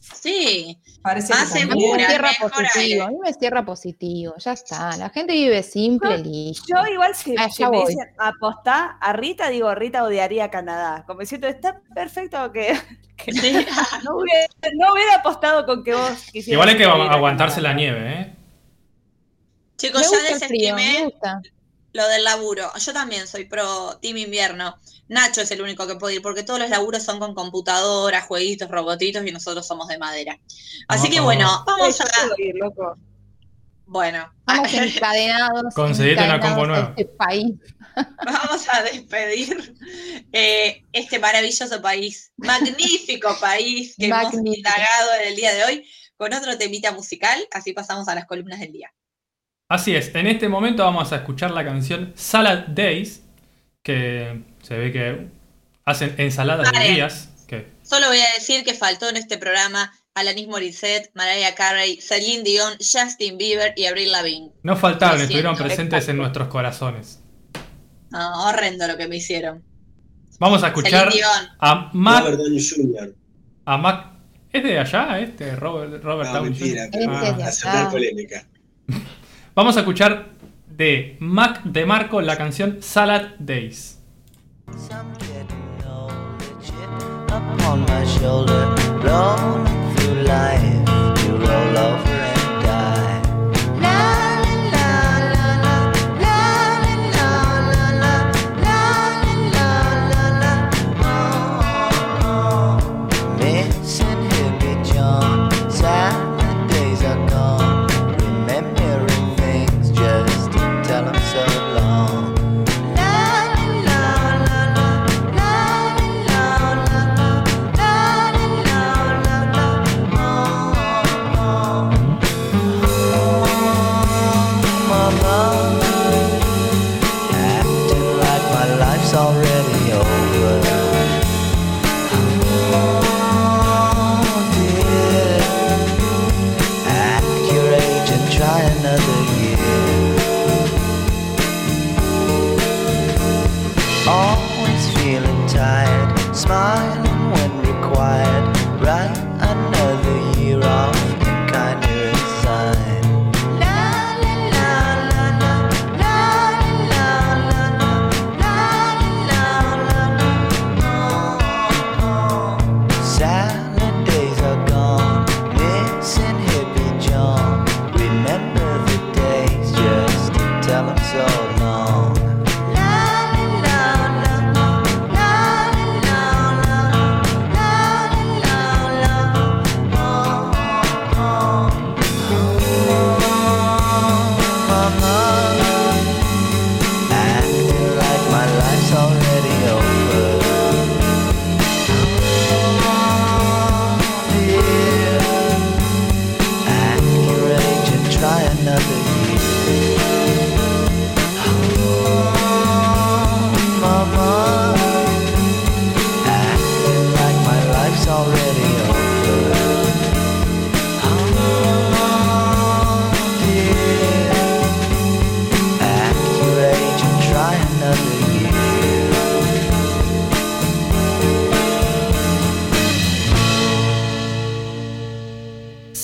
Sí, Parece Más que A mí me Segura, cierra mejor positivo, aire. a mí me cierra positivo, ya está. La gente vive simple, listo. Yo igual si, Ah, si me dicen apostar a Rita, digo Rita odiaría Canadá. Como diciendo, está perfecto que, que no, hubiera, no hubiera apostado con que vos quisieras. Igual hay que a aguantarse la nieve, ¿eh? chicos, Me ya gusta el frío, me desestimé gusta. Lo del laburo. Yo también soy pro Team Invierno. Nacho es el único que puede ir porque todos los laburos son con computadora, jueguitos, robotitos y nosotros somos de madera. Así que bueno, vamos a. puedo ir, loco. Bueno, Vamos encadenados. Conseguite una encadenados combo nueva. Este país. vamos a despedir eh, este maravilloso país, magnífico país que hemos Magnífico. indagado en el día de hoy con otro temita musical. Así pasamos a las columnas del día. Así es, en este momento vamos a escuchar la canción Salad Days, que se ve que hacen ensaladas de días. Que Solo voy a decir que faltó en este programa Alanis Morissette, Mariah Carey, Celine Dion, Justin Bieber y Avril Lavigne. no faltaron, estuvieron presentes exacto. en nuestros corazones. Ah, horrendo lo que me hicieron. Vamos a escuchar a Mac, Robert Downey Jr. a Mac. ¿Es de allá este Robert, Robert No, Downey mentira, Jr.? Este es de a acá. sembrar polémica. Vamos a escuchar de Mac de Marco la canción Salad Days.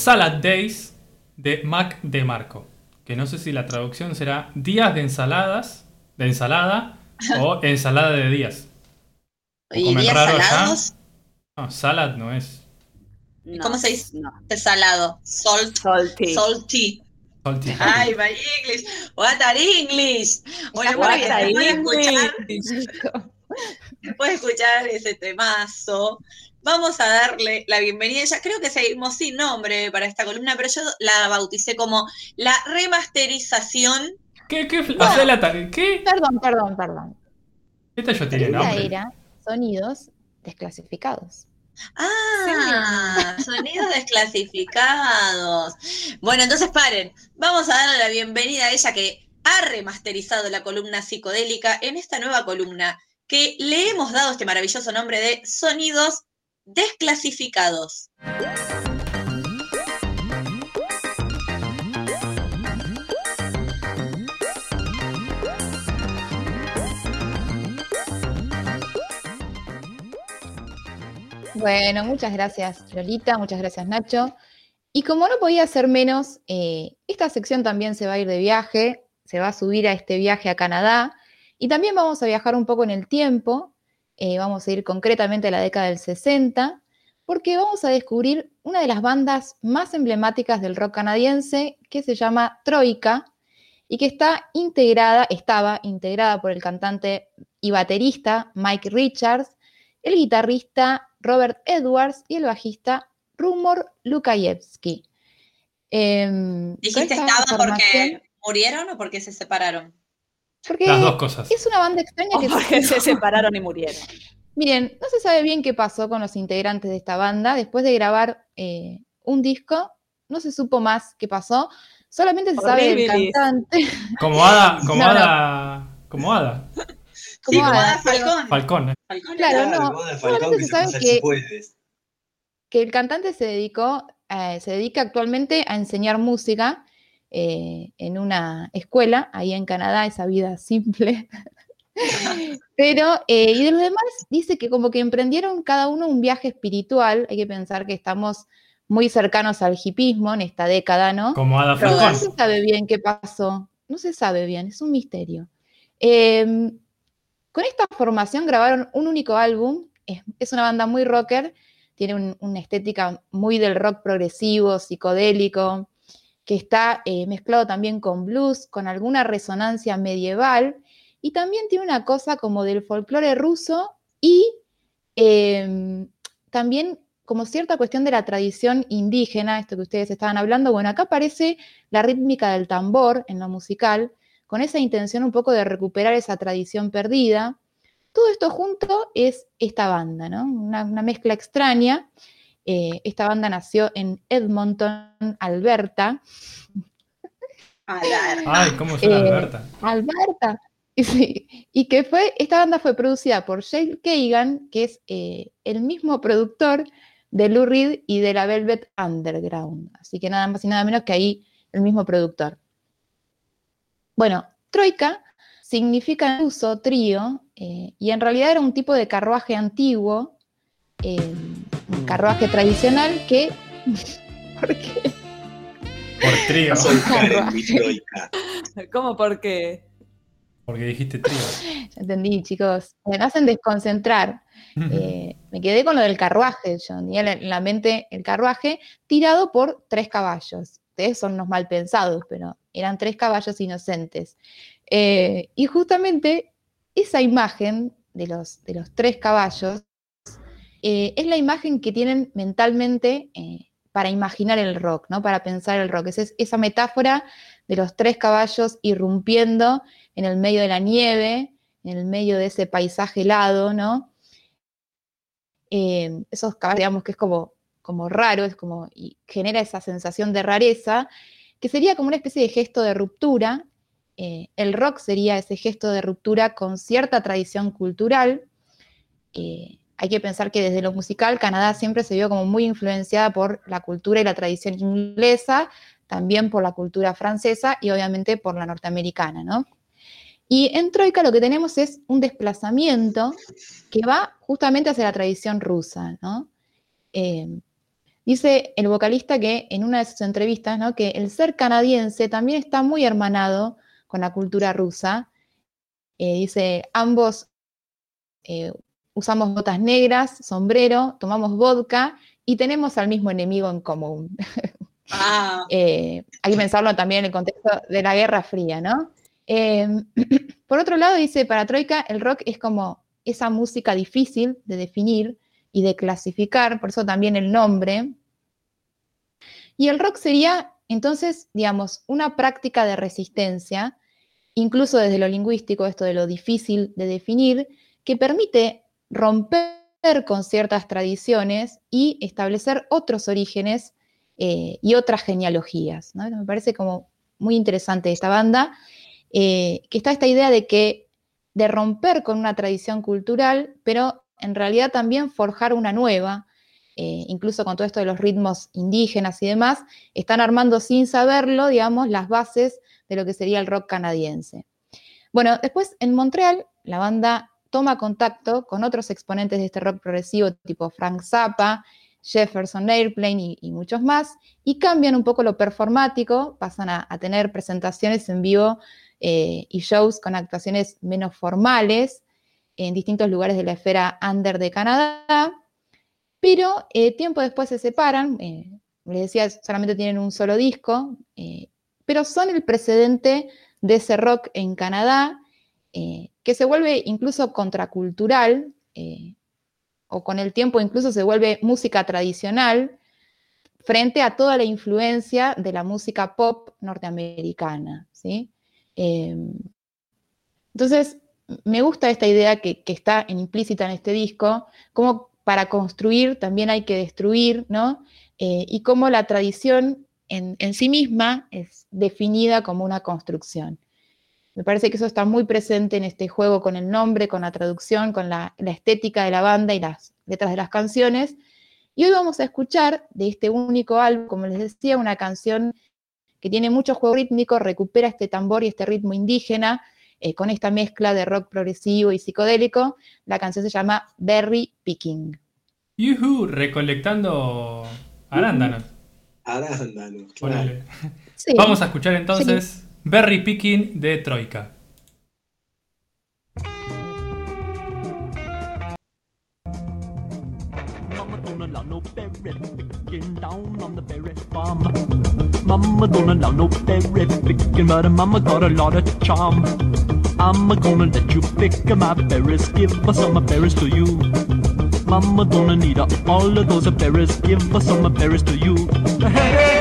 Salad Days de Mac de Marco. Que no sé si la traducción será días de ensaladas, de ensalada o ensalada de días. ¿Y ¿Comen días salados? No, salad no es. No, ¿Cómo se dice? No. Salado. Salt. Salty. Salty. Salty. Ay, my English. What are English? Bueno, muy What bien. are Después de escuchar, Listo. después de escuchar ese temazo, vamos a darle la bienvenida. Ya creo que seguimos sin nombre para esta columna, pero yo la bauticé como la remasterización. ¿Qué? ¿Qué? La tarea. ¿Qué? Perdón, perdón, perdón. Esta ya tiene Esta nombre. era sonidos desclasificados. Ah, sonidos desclasificados. Bueno, entonces paren. Vamos a darle la bienvenida a ella que ha remasterizado la columna psicodélica en esta nueva columna que le hemos dado este maravilloso nombre de sonidos desclasificados. Bueno, muchas gracias Lolita, muchas gracias Nacho. Y como no podía ser menos, eh, esta sección también se va a ir de viaje, se va a subir a este viaje a Canadá y también vamos a viajar un poco en el tiempo, eh, vamos a ir concretamente a la década del 60, porque vamos a descubrir una de las bandas más emblemáticas del rock canadiense que se llama Troika y que está integrada, estaba integrada por el cantante y baterista Mike Richards, el guitarrista Robert Edwards y el bajista Rumor Lukayevsky. Em, con ¿Dijiste esta estaba formación- porque murieron o porque se separaron? Porque Las dos cosas. es una banda extraña que porque se separaron y murieron. Miren, no se sabe bien qué pasó con los integrantes de esta banda. Después de grabar eh, un disco, no se supo más qué pasó. Solamente se sabe del Horribilis. cantante. Como Ada. Como No, no. Ada. Como Ada. Sí, como Ada, Falcón. Falcón. ¿eh? Falcón Claro, no, Falcón solamente que se sabe que- que el cantante se dedicó, eh, se dedica actualmente a enseñar música eh, en una escuela ahí en Canadá, esa vida simple. Pero, eh, y de los demás, dice que como que emprendieron cada uno un viaje espiritual. Hay que pensar que estamos muy cercanos al hipismo en esta década, ¿no? Como Ada Pero no se sabe bien qué pasó. No se sabe bien, es un misterio. Eh, con esta formación grabaron un único álbum. Es, es una banda muy rocker, tiene un- una estética muy del rock progresivo, psicodélico, que está eh, mezclado también con blues, con alguna resonancia medieval, y también tiene una cosa como del folclore ruso y eh, también como cierta cuestión de la tradición indígena, esto que ustedes estaban hablando, bueno, acá aparece la rítmica del tambor en lo musical, con esa intención un poco de recuperar esa tradición perdida. Todo esto junto es esta banda, ¿no? Una mezcla extraña. Eh, esta banda nació en Edmonton, Alberta. Ay, ¿cómo suena Eh, Alberta? Alberta. Y, sí, y que fue, esta banda fue producida por Jake Kagan, que es eh, el mismo productor de Lou Reed y de la Velvet Underground. Así que nada más y nada menos que ahí el mismo productor. Bueno, Troika significa en uso trío eh, y en realidad era un tipo de carruaje antiguo, eh, un carruaje tradicional que... ¿Por qué? Por trío. ¿Cómo por qué? Porque dijiste trío. Ya entendí, chicos. Me hacen desconcentrar. Eh, me quedé con lo del carruaje. Yo tenía en la mente el carruaje tirado por tres caballos. Ustedes son unos mal pensados, pero eran tres caballos inocentes. Eh, y justamente esa imagen de los, de los tres caballos eh, es la imagen que tienen mentalmente eh, para imaginar el rock, ¿no? Para pensar el rock. Es, es- esa metáfora de los tres caballos irrumpiendo en el medio de la nieve, en el medio de ese paisaje helado, ¿no? Eh, esos caballos, digamos que es como, como raro, es como, y genera esa sensación de rareza, que sería como una especie de gesto de ruptura. El rock sería ese gesto de ruptura con cierta tradición cultural. Hay que pensar que desde lo musical Canadá siempre se vio como muy influenciada por la cultura y la tradición inglesa, también por la cultura francesa y obviamente por la norteamericana, ¿no? Y en Troika lo que tenemos es un desplazamiento que va justamente hacia la tradición rusa, ¿no? Eh, dice el vocalista que en una de sus entrevistas, ¿no? Que el ser canadiense también está muy hermanado con la cultura rusa. Eh, dice, ambos eh, usamos botas negras, sombrero, tomamos vodka y tenemos al mismo enemigo en común. Ah, Eh, hay que pensarlo también en el contexto de la Guerra Fría, ¿no? Eh, por otro lado, dice, para Troika, el rock es como esa música difícil de definir y de clasificar, por eso también el nombre. Y el rock sería, entonces, digamos, una práctica de resistencia, incluso desde lo lingüístico, esto de lo difícil de definir, que permite romper con ciertas tradiciones y establecer otros orígenes eh, y otras genealogías. Me parece como muy interesante esta banda, eh, que está esta idea de que de romper con una tradición cultural, pero en realidad también forjar una nueva, eh, incluso con todo esto de los ritmos indígenas y demás, están armando sin saberlo, digamos, las bases de lo que sería el rock canadiense. Bueno, después en Montreal, la banda toma contacto con otros exponentes de este rock progresivo, tipo Frank Zappa, Jefferson Airplane y, muchos más, y cambian un poco lo performático, pasan a, tener presentaciones en vivo eh, y shows con actuaciones menos formales en distintos lugares de la esfera under de Canadá, pero eh, tiempo después se separan, eh, les decía, solamente tienen un solo disco, pero son el precedente de ese rock en Canadá, eh, que se vuelve incluso contracultural, eh, o con el tiempo incluso se vuelve música tradicional, frente a toda la influencia de la música pop norteamericana, ¿sí? Eh, entonces, me gusta esta idea que, está implícita en este disco, como para construir también hay que destruir, ¿no? Eh, y cómo la tradición en sí misma es definida como una construcción. Me parece que eso está muy presente en este juego con el nombre, con la traducción, con la, la estética de la banda y las letras de las canciones. Y hoy vamos a escuchar de este único álbum, como les decía, una canción que tiene mucho juego rítmico, recupera este tambor y este ritmo indígena eh, con esta mezcla de rock progresivo y psicodélico. La canción se llama Berry Picking. Yuhu, recolectando arándanos. Arándanos, claro. Ponele. Sí. Vamos a escuchar entonces Berry Picking de Troika. Mama no berry picking but mama got a lot of charm. I'm gonna let you pick my berries, give us some berries to you. Mama don't need all of those berries, give us some berries to you. Uh,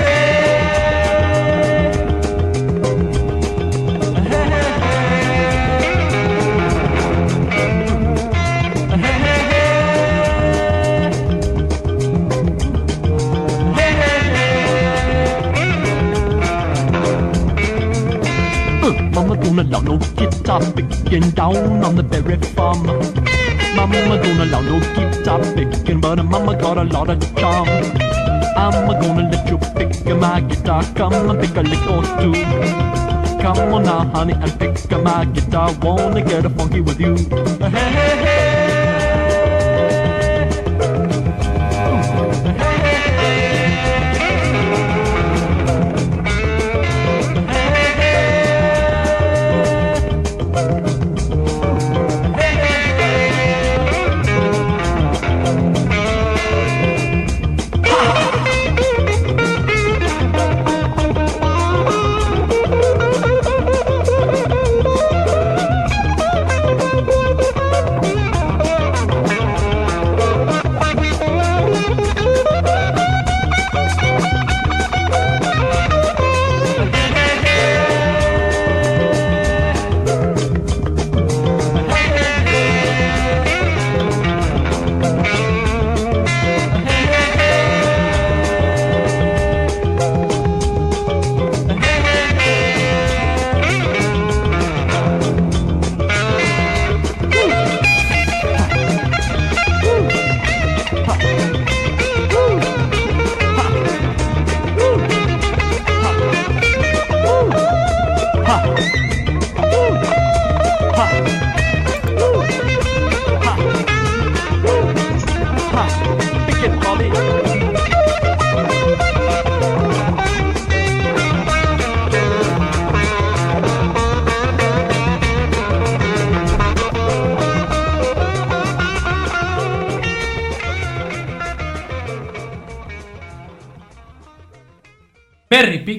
No picking down on the berry farm. Mama gonna allow no guitar picking, but mama got a lot of charm. I'm gonna let you pick my guitar, come and pick a lick or two. Come on now, honey, and pick my guitar. Wanna get a funky with you? Hey, hey, hey.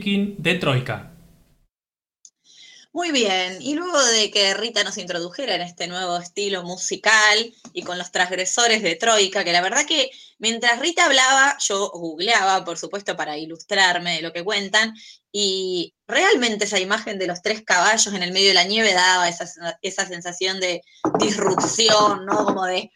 De Troika. Muy bien, y luego de que Rita nos introdujera en este nuevo estilo musical y con los transgresores de Troika, que la verdad que mientras Rita hablaba, yo googleaba, por supuesto, para ilustrarme de lo que cuentan, y realmente esa imagen de los tres caballos en el medio de la nieve daba esa, esa sensación de disrupción, ¿no? Como de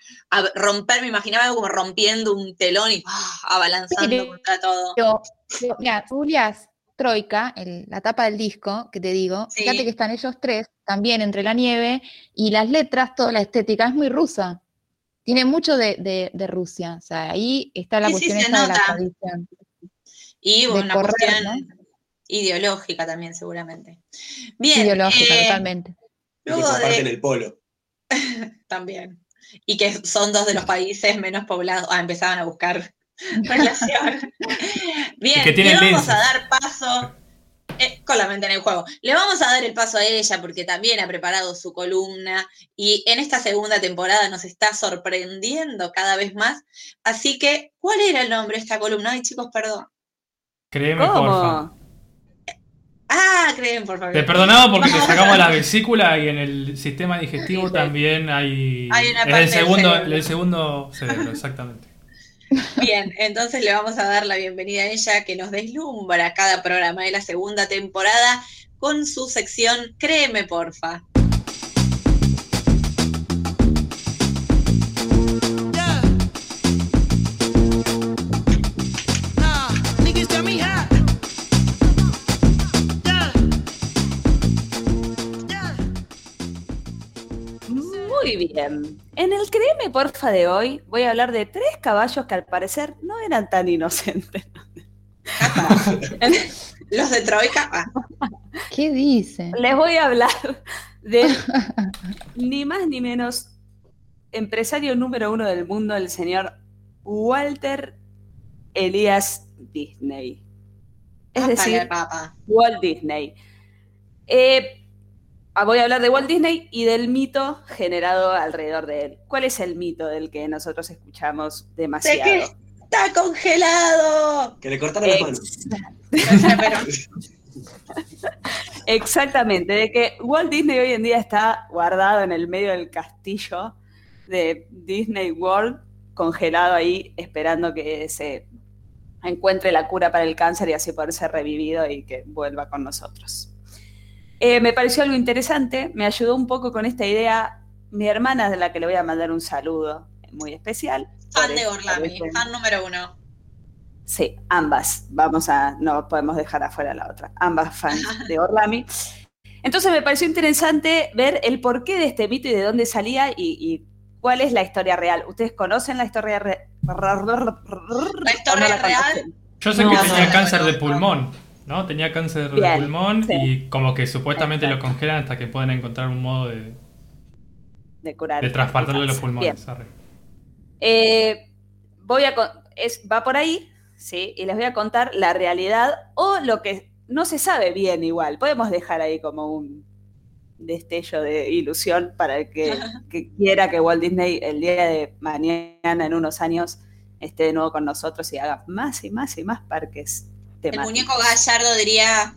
romper, me imaginaba algo como rompiendo un telón y ¡ah! abalanzando Sí, contra todo. Pero, pero, mira, tú googleás Troika, el- la tapa del disco que te digo, Sí. fíjate que están ellos tres también entre la nieve y las letras, toda la estética es muy rusa. Tiene mucho de, de- de Rusia. O sea, ahí está la Sí, cuestión de la tradición. Y de una correr, cuestión ideológica también, seguramente. Bien. Ideológica, eh, totalmente. Luego de, el polo. también. Y que son dos de los países menos poblados. Ah, empezaban a buscar relación. Bien, que le vamos a dar paso. eh, con la mente en el juego. Le vamos a dar el paso a ella porque también ha preparado su columna y en esta segunda temporada nos está sorprendiendo cada vez más. Así que, ¿cuál era el nombre de esta columna? Ay, chicos, perdón. Créeme, porfa. ¿Cómo? Ah, creen, por favor. Te perdonaba porque te Vamos sacamos la vesícula y en el sistema digestivo también hay. Hay una es parte el del segundo, cerebro. el segundo cerebro, exactamente. Bien, entonces le vamos a dar la bienvenida a ella que nos deslumbra cada programa de la segunda temporada con su sección Créeme, porfa. Muy bien. En el Créeme Porfa de hoy voy a hablar de tres caballos que al parecer no eran tan inocentes. Los de Troika. ah, ¿Qué dice? Les voy a hablar de ni más ni menos empresario número uno del mundo, el señor Walter Elias Disney. Es papá, decir. Walt Disney. Eh, voy a hablar de Walt Disney y del mito generado alrededor de él. ¿Cuál es el mito del que nosotros escuchamos ¿De demasiado? qué está congelado? Que le cortaron las manos. Pero, Exactamente, de que Walt Disney hoy en día está guardado en el medio del castillo de Disney World, congelado ahí, esperando que se encuentre la cura para el cáncer y así poder ser revivido y que vuelva con nosotros. Eh, me pareció algo interesante, me ayudó un poco con esta idea mi hermana, de la que le voy a mandar un saludo muy especial. fan de Orlami, fan número uno. Sí, ambas. Vamos a, no podemos dejar afuera la otra. Ambas fans de Orlami. Entonces me pareció interesante ver el porqué de este mito y de dónde salía y, y cuál es la historia real. ¿Ustedes conocen la historia real? La historia real. Yo sé No, que no, tenía no cáncer de pulmón, ¿no? Tenía cáncer de pulmón sí. y como que supuestamente lo congelan hasta que puedan encontrar un modo de, De curar. de trasplantarle los pulmones. Eh, voy a es, va por ahí, ¿sí? Y les voy a contar la realidad o lo que no se sabe bien igual. Podemos dejar ahí como un destello de ilusión para el que, que quiera que Walt Disney el día de mañana, en unos años, esté de nuevo con nosotros y haga más y más y más parques El muñeco gallardo diría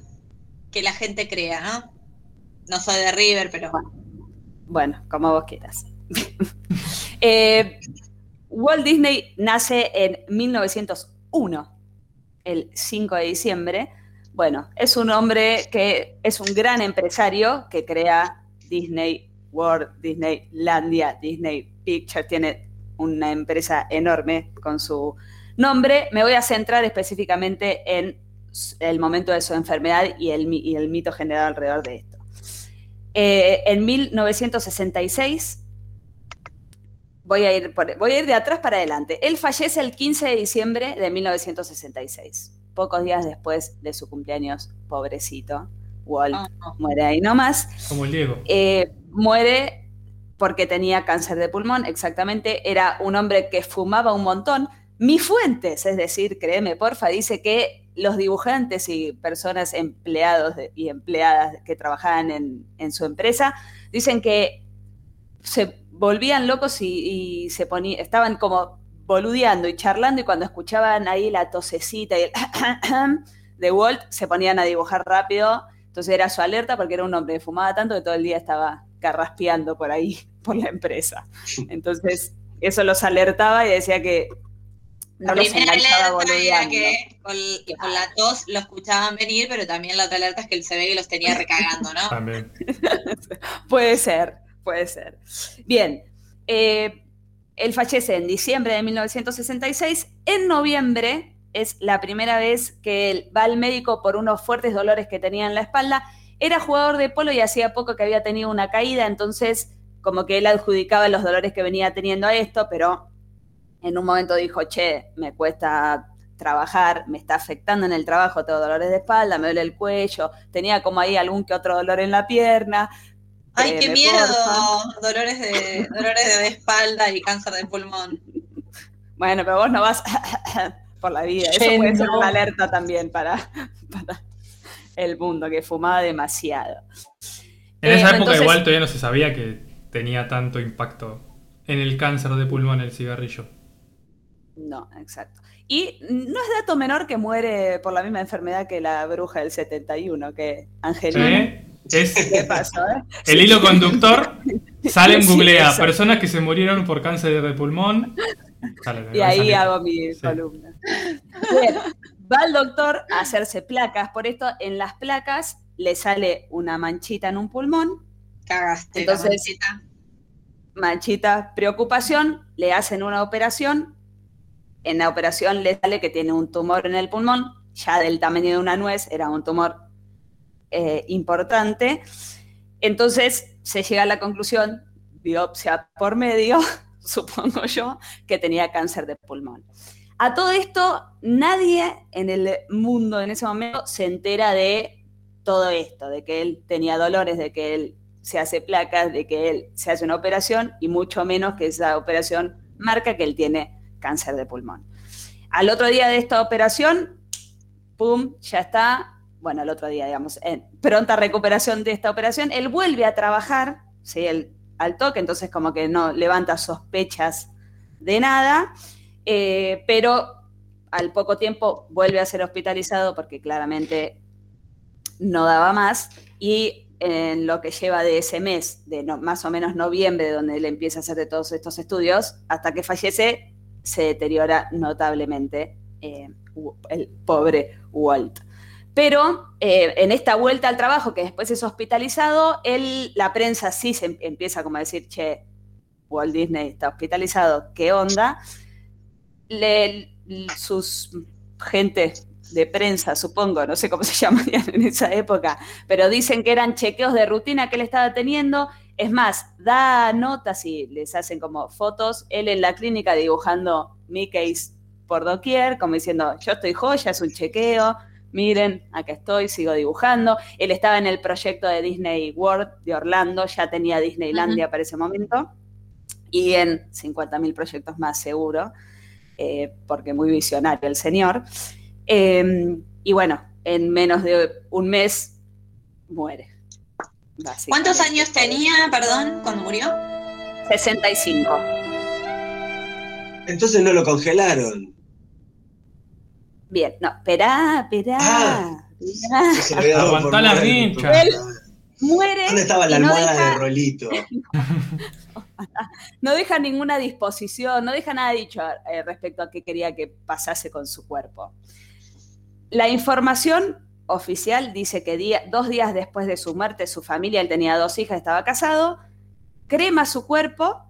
que la gente crea, ¿no? No soy de River, pero Bueno, como vos quieras. Eh, Walt Disney nace en 1901, el 5 de diciembre. Bueno, es un hombre que es un gran empresario que crea Disney World, Disneylandia, Disney Picture. Tiene una empresa enorme con su nombre. Me voy a centrar específicamente en el momento de su enfermedad y el, mi- y el mito generado alrededor de esto. Eh, en 1966, voy a, ir por- voy a ir de atrás para adelante. Él fallece el 15 de diciembre de 1966, pocos días después de su cumpleaños, pobrecito. Walt muere ahí nomás. Como el Diego. Eh, muere porque tenía cáncer de pulmón, exactamente. Era un hombre que fumaba un montón. Mis fuentes, es decir, créeme, porfa, dice que los dibujantes y personas empleados y empleadas que trabajaban en, su empresa dicen que se volvían locos y, y se ponían, estaban como boludeando y charlando y cuando escuchaban ahí la tosecita y el de Walt se ponían a dibujar rápido. Entonces era su alerta porque era un hombre que fumaba tanto que todo el día estaba carraspeando por ahí, por la empresa. Entonces eso los alertaba y decía que no la primera alerta era que con, con la tos lo escuchaban venir, pero también la otra alerta es que ve que los tenía recagando, ¿no? También. Puede ser, puede ser. Bien, eh, él fallece en diciembre de 1966. En noviembre es la primera vez que él va al médico por unos fuertes dolores que tenía en la espalda. Era jugador de polo y hacía poco que había tenido una caída, entonces como que él adjudicaba los dolores que venía teniendo a esto, pero en un momento dijo, che, me cuesta trabajar, me está afectando en el trabajo, tengo dolores de espalda, me duele el cuello, tenía como ahí algún que otro dolor en la pierna. Ay, Eh, qué miedo. Dolores de, dolores de espalda y cáncer de pulmón. Bueno, pero vos no vas por la vida. Eso puede ser una alerta también para, para el mundo, que fumaba demasiado. En Eh, esa época entonces- igual todavía no se sabía que tenía tanto impacto en el cáncer de pulmón el cigarrillo. No, exacto. Y no es dato menor que muere por la misma enfermedad que la bruja del 71, que Angelina. ¿Sí? Es ¿Qué pasó? eh? el hilo conductor. Sale en Sí, googlea eso. personas que se murieron por cáncer de pulmón. Sale, Y ahí salir. hago mi columna. Bien, va al doctor a hacerse placas. Por esto, en las placas le sale una manchita en un pulmón. Cagaste. Entonces, la manchita. manchita, preocupación, le hacen una operación. En la operación le sale que tiene un tumor en el pulmón, ya del tamaño de una nuez, era un tumor eh, importante. Entonces se llega a la conclusión, biopsia por medio, supongo yo, que tenía cáncer de pulmón. A todo esto, nadie en el mundo en ese momento se entera de todo esto, de que él tenía dolores, de que él se hace placas, de que él se hace una operación y mucho menos que esa operación marca que él tiene cáncer de pulmón. Al otro día de esta operación, ¡pum!, ya está, bueno, al otro día, digamos, en pronta recuperación de esta operación, él vuelve a trabajar, ¿sí? Al toque, entonces como que no levanta sospechas de nada, eh, pero al poco tiempo vuelve a ser hospitalizado porque claramente no daba más y en lo que lleva de ese mes, de más o menos noviembre, donde él empieza a hacer de todos estos estudios, hasta que fallece, se deteriora notablemente eh, el pobre Walt. Pero eh, en esta vuelta al trabajo, que después es hospitalizado, él, la prensa sí se em- empieza como a decir, che, Walt Disney está hospitalizado, ¿qué onda? Le- sus gente de prensa, supongo, no sé cómo se llamarían en esa época, pero dicen que eran chequeos de rutina que él estaba teniendo. Es más, da notas y les hacen como fotos, él en la clínica dibujando Mickeys por doquier, como diciendo, yo estoy joya, es un chequeo, miren, acá estoy, sigo dibujando. Él estaba en el proyecto de Disney World de Orlando, ya tenía Disneylandia para ese momento, y en 50.000 proyectos más seguro, eh, porque muy visionario el señor. Eh, y bueno, en menos de un mes muere. ¿Cuántos años tenía, perdón, cuando murió? 65. Entonces no lo congelaron. Bien, no, esperá, esperá. Ah. esperá. Aguantá la. Él muere. ¿Dónde estaba la no almohada deja- de Rolito? no deja ninguna disposición, no deja nada dicho eh, respecto a qué quería que pasase con su cuerpo. La información oficial dice que día- dos días después de su muerte, su familia, él tenía dos hijas, estaba casado, crema su cuerpo,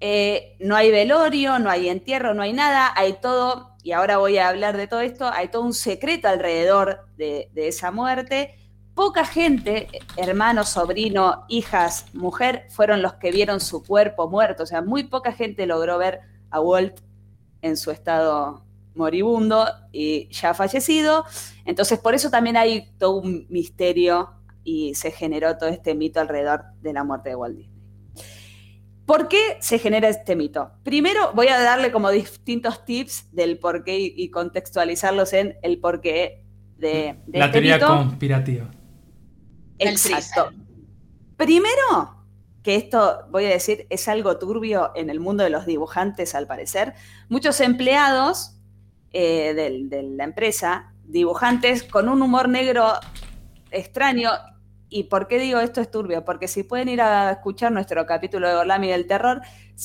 eh, no hay velorio, no hay entierro, no hay nada, hay todo, y ahora voy a hablar de todo esto, hay todo un secreto alrededor de, de esa muerte. Poca gente, hermano, sobrino, hijas, mujer, fueron los que vieron su cuerpo muerto, o sea, muy poca gente logró ver a Walt en su estado moribundo y ya fallecido. Entonces, por eso también hay todo un misterio y se generó todo este mito alrededor de la muerte de Walt Disney. ¿Por qué se genera este mito? Primero voy a darle como distintos tips del por qué y, y contextualizarlos en el porqué de, de La este teoría mito. conspirativa. Exacto. Primero, que esto, voy a decir, es algo turbio en el mundo de los dibujantes, al parecer. Muchos empleados eh, del- de la empresa, dibujantes con un humor negro extraño. ¿Y por qué digo esto es turbio? Porque si pueden ir a escuchar nuestro capítulo de Gorlami del terror,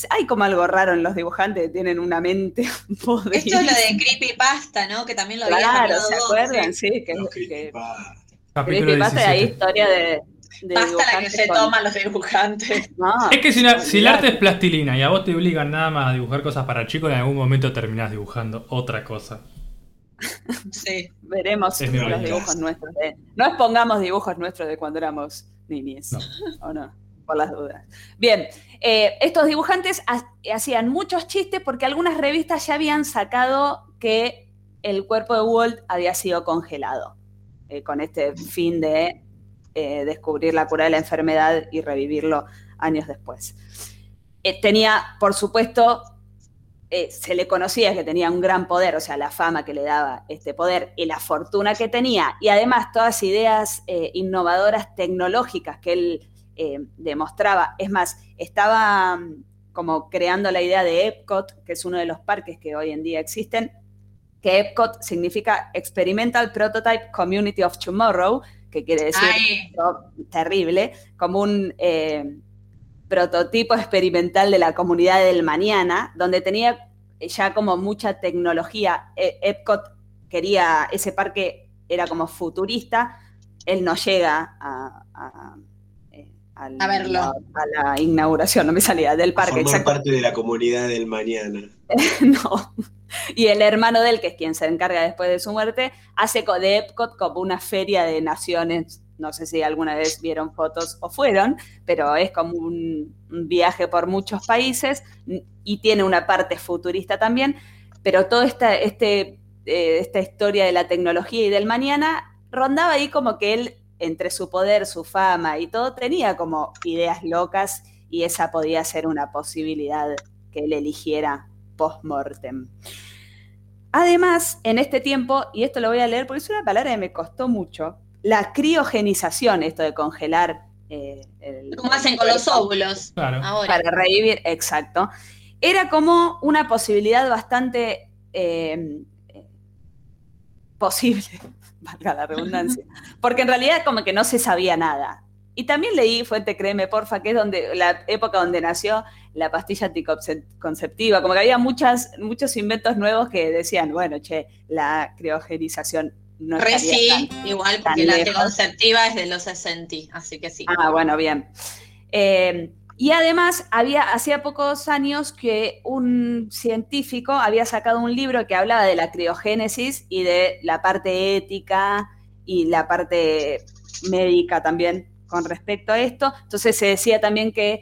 hay como algo raro en los dibujantes, tienen una mente podrida. Esto es lo de Creepypasta, ¿no? Que también lo Claro, hablado ¿se vos, acuerdan? sí. Sí, que, que creepypasta. Capítulo Creepypasta y hay 17. historia de, de Basta la que se con- toman los dibujantes. No, Es que si, el arte es plastilina y a vos te obligan nada más a dibujar cosas para chicos, en algún momento terminás dibujando otra cosa. Sí. Veremos los dibujos nuestros. de- no expongamos dibujos nuestros de cuando éramos niñes. No. ¿O no? Por las dudas. Bien, eh, estos dibujantes ha- hacían muchos chistes porque algunas revistas ya habían sacado que el cuerpo de Walt había sido congelado, eh, con este fin de eh, descubrir la cura de la enfermedad y revivirlo años después. Eh, tenía, por supuesto, eh, se le conocía que tenía un gran poder, o sea, la fama que le daba este poder y la fortuna que tenía, y además todas ideas eh, innovadoras tecnológicas que él demostraba. Es más, estaba mm, como creando la idea de Epcot, que es uno de los parques que hoy en día existen, que Epcot significa Experimental Prototype Community of Tomorrow, que quiere decir terrible, como un eh, prototipo experimental de la comunidad del mañana, donde tenía ya como mucha tecnología. E- Epcot quería, ese parque era como futurista, él no llega a, a- eh, al- A verlo. a la inauguración, no me salía, del parque, Formar exacto. parte de la comunidad del mañana. no. Y el hermano de él, que es quien se encarga después de su muerte, hace co- de Epcot como una feria de naciones. No sé si alguna vez vieron fotos o fueron, pero es como un, viaje por muchos países y tiene una parte futurista también. Pero toda esta, este, eh, esta historia de la tecnología y del mañana rondaba ahí como que él, entre su poder, su fama y todo, tenía como ideas locas y esa podía ser una posibilidad que él eligiera post-mortem. Además, en este tiempo, y esto lo voy a leer porque es una palabra que me costó mucho, la criogenización, esto de congelar. eh, el- ¿Cómo hacen con los óvulos? Claro. Ahora. Para revivir, exacto. Era como una posibilidad bastante eh, eh, posible, valga la redundancia, porque en realidad como que no se sabía nada. Y también leí Fuente Créeme, porfa, que es donde la época donde nació la pastilla anticonceptiva, como que había muchas, muchos inventos nuevos que decían, bueno, che, la criogenización no Re sí, tan- igual porque la lejos. anticonceptiva es de los 60, así que sí. Ah, bueno, bien. Eh, Y además, había, hacía pocos años que un científico había sacado un libro que hablaba de la criogénesis y de la parte ética y la parte médica también con respecto a esto. Entonces se decía también que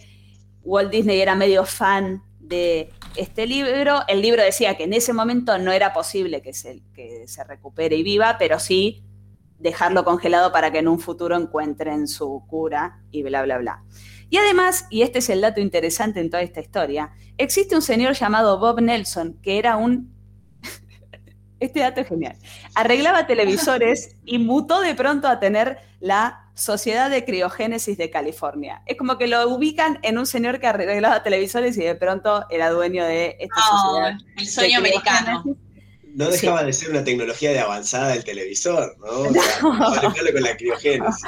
Walt Disney era medio fan de este libro. El libro decía que en ese momento no era posible que se, que se recupere y viva, pero sí dejarlo congelado para que en un futuro encuentren su cura y bla, bla, bla. Y además, y este es el dato interesante en toda esta historia, existe un señor llamado Bob Nelson que era un... este dato es genial. Arreglaba televisores y mutó de pronto a tener la Sociedad de Criogénesis de California. Es como que lo ubican en un señor que arreglaba televisores y de pronto era dueño de esta Oh, sociedad. el sueño americano. No dejaba de ser una tecnología de avanzada del televisor, ¿no? O sea, con la criogénesis.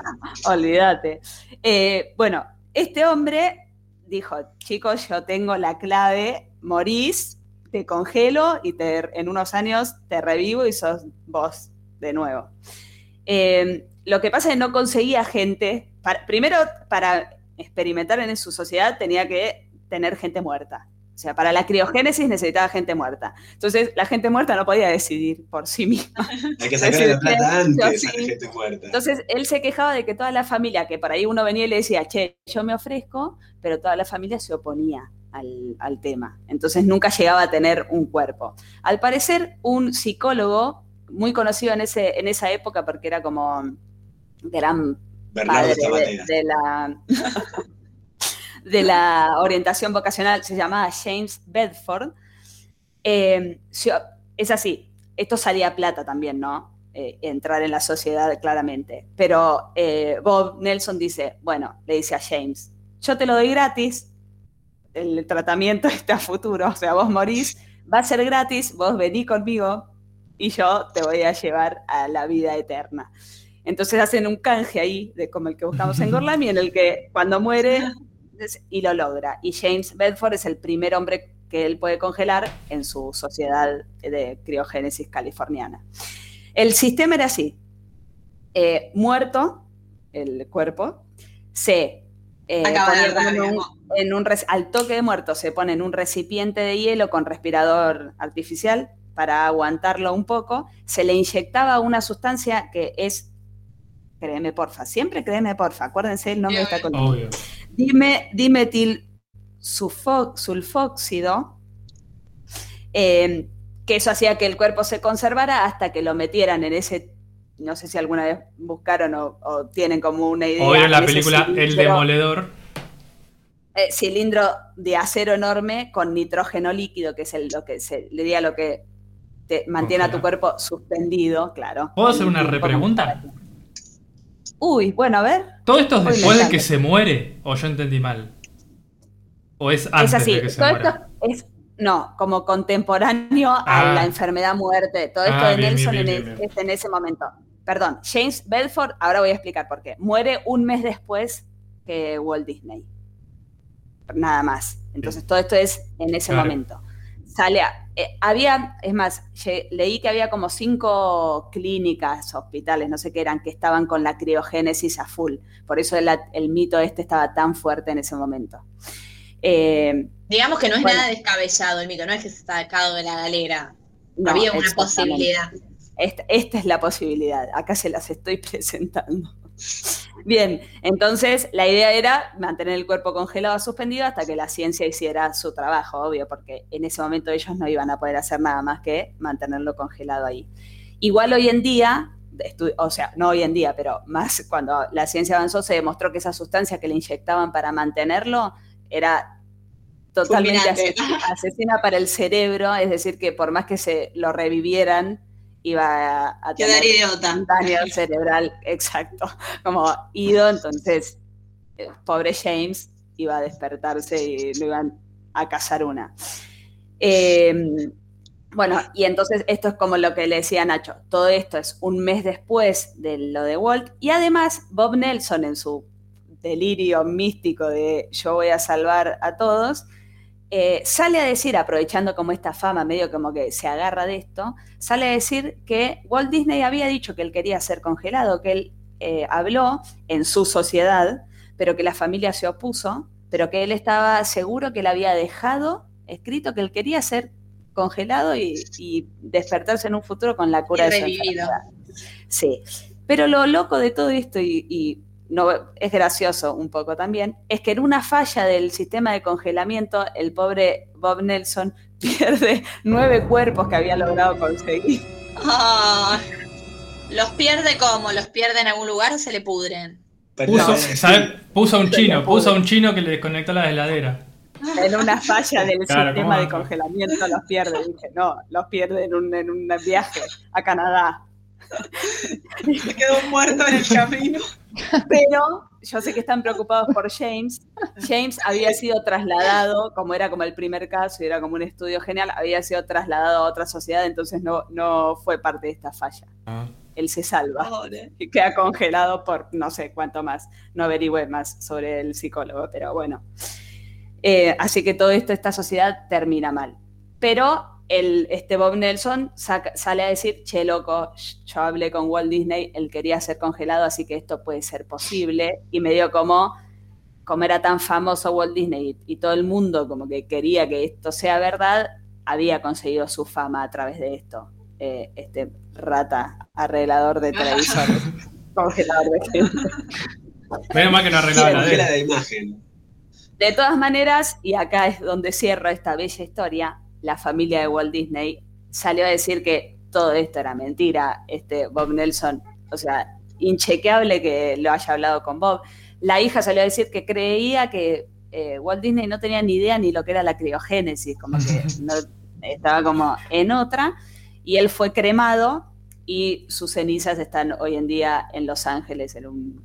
Olvídate. Eh, bueno, este hombre dijo, chicos, yo tengo la clave, morís, te congelo y te- en unos años te revivo y sos vos de nuevo. Eh, lo que pasa es que no conseguía gente, primero para experimentar en su sociedad tenía que tener gente muerta. O sea, para la criogénesis necesitaba gente muerta. Entonces, la gente muerta no podía decidir por sí misma. Hay que sacar la plata antes Sí. a la gente muerta. Entonces él se quejaba de que toda la familia, que por ahí uno venía y le decía, che, yo me ofrezco, pero toda la familia se oponía al, al tema. Entonces nunca llegaba a tener un cuerpo. Al parecer, un psicólogo muy conocido en, ese, en esa época, porque era como gran Bernardo padre de la, de la orientación vocacional, se llamaba James Bedford. Eh, es así, esto salía a plata también, ¿no? Eh, entrar en la sociedad claramente. Pero eh, Bob Nelson dice, bueno, le dice a James, yo te lo doy gratis, el tratamiento está a futuro, o sea, vos morís, va a ser gratis, vos vení conmigo y yo te voy a llevar a la vida eterna. Entonces hacen un canje ahí, de como el que buscamos en Gorlami, en el que cuando muere y lo logra. Y James Bedford es el primer hombre que él puede congelar en su sociedad de criogénesis californiana. El sistema era así. Eh, muerto el cuerpo, se eh, ponía en un- en al toque de muerto se pone en un recipiente de hielo con respirador artificial para aguantarlo un poco, se le inyectaba una sustancia que es, créeme porfa, siempre créeme porfa, acuérdense el nombre de esta columna. Dime, dimetil sulfóxido, eh, que eso hacía que el cuerpo se conservara hasta que lo metieran en ese, no sé si alguna vez buscaron o, o tienen como una idea. Obvio en la película El Demoledor. eh, cilindro de acero enorme con nitrógeno líquido, que es el- lo que se, le diría lo que te mantiene a tu cuerpo suspendido, claro. ¿Puedo hacer una repregunta? Uy, bueno, a ver. ¿Todo esto es después de que se muere? ¿O yo entendí mal? ¿O es antes es así. de que se Todo muera? esto es, no, como contemporáneo a Ah. la enfermedad muerte. Todo esto Ah, de bien, Nelson bien, bien, en, bien, es- en ese momento. Perdón, James Bedford, ahora voy a explicar por qué. Muere un mes después que Walt Disney. Nada más. Entonces todo esto es en ese Claro. momento. Sale a- eh, había, es más, leí que había como cinco clínicas, hospitales, no sé qué eran, que estaban con la criogénesis a full. Por eso el, el mito este estaba tan fuerte en ese momento. Eh, Digamos que no es Bueno. nada descabellado el mito, no es que se está sacado de la galera. no, Había una posibilidad. Esta, esta es la posibilidad. Acá se las estoy presentando. Bien, entonces la idea era mantener el cuerpo congelado, suspendido, hasta que la ciencia hiciera su trabajo, obvio, porque en ese momento ellos no iban a poder hacer nada más que mantenerlo congelado ahí. Igual hoy en día, o sea, no hoy en día, pero más cuando la ciencia avanzó, se demostró que esa sustancia que le inyectaban para mantenerlo era totalmente Fulminante. asesina para el cerebro, es decir, que por más que se lo revivieran, iba a, a Quedar tener idiota. un daño cerebral, exacto, como ido, entonces, eh, pobre James iba a despertarse y lo iban a cazar una. Eh, bueno, y entonces esto es como lo que le decía Nacho, todo esto es un mes después de lo de Walt, y además Bob Nelson en su delirio místico de yo voy a salvar a todos, eh, sale a decir, aprovechando como esta fama, medio como que se agarra de esto, sale a decir que Walt Disney había dicho que él quería ser congelado, que él eh, habló en su sociedad, pero que la familia se opuso, pero que él estaba seguro que la había dejado escrito que él quería ser congelado y, y despertarse en un futuro con la cura Y de su enfermedad. Sí, pero lo loco de todo esto, y, y no, es gracioso un poco también, es que en una falla del sistema de congelamiento, el pobre Bob Nelson pierde nueve cuerpos que había logrado conseguir. Ah, ¿Los pierde cómo? ¿Los pierde en algún lugar o se le pudren? Puso, ¿sabes? Puso a un chino, puso a un chino que le desconectó la heladera. En una falla del Claro, sistema ¿cómo de congelamiento los pierde. Dije, no, los pierde en un, en un viaje a Canadá. Se quedó muerto en el camino. Pero yo sé que están preocupados por James. James había sido trasladado, como era como el primer caso y era como un estudio genial, había sido trasladado a otra sociedad, entonces no, no fue parte de esta falla. Ah. Él se salva y queda congelado por no sé cuánto más. No averigüé más sobre el psicólogo, pero bueno. Eh, así que todo esto, esta sociedad termina mal. Pero el, este Bob Nelson saca- sale a decir, che, loco, yo hablé con Walt Disney, él quería ser congelado, así que esto puede ser posible. Y me dio como, como era tan famoso Walt Disney y, y todo el mundo como que quería que esto sea verdad, había conseguido su fama a través de esto. Eh, este rata arreglador de televisores, congelador de gente. Menos mal que no arreglaba la la imagen. De todas maneras, y acá es donde cierro esta bella historia, la familia de Walt Disney salió a decir que todo esto era mentira. Este Bob Nelson, o sea, inchequeable que lo haya hablado con Bob. La hija salió a decir que creía que eh, Walt Disney no tenía ni idea ni lo que era la criogénesis, como que no, estaba como en otra, y él fue cremado y sus cenizas están hoy en día en Los Ángeles, en un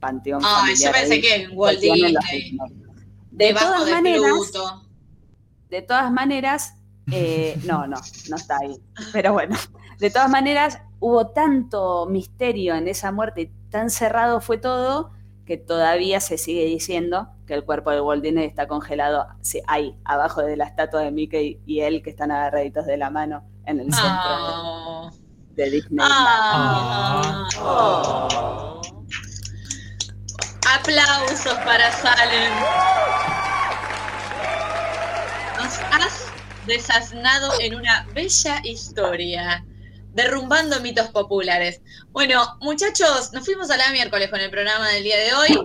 panteón Ay, yo pensé ahí, que Walt Disney. De Debajo todas de maneras, Pluto. De todas maneras, eh, no, no, no está ahí. Pero bueno, de todas maneras, hubo tanto misterio en esa muerte, tan cerrado fue todo, que todavía se sigue diciendo que el cuerpo de Walt Disney está congelado sí, ahí, abajo de la estatua de Mickey y él, que están agarraditos de la mano en el centro Ah. de, de Disney. Ah. Oh. Aplausos para Salem. Has desasnado en una bella historia, derrumbando mitos populares. Bueno, muchachos, nos fuimos a la miércoles con el programa del día de hoy.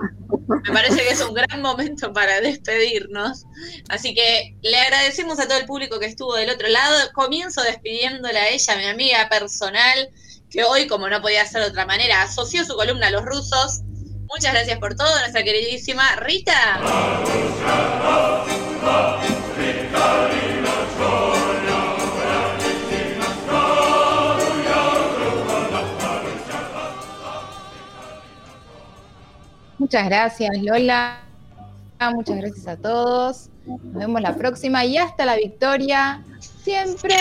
Me parece que es un gran momento para despedirnos. Así que le agradecemos a todo el público que estuvo del otro lado. Comienzo despidiéndola a ella, mi amiga personal, que hoy, como no podía ser de otra manera, asoció su columna a los rusos. Muchas gracias por todo, nuestra queridísima Rita. Muchas gracias, Lola. Muchas gracias a todos. Nos vemos la próxima y hasta la victoria. Siempre.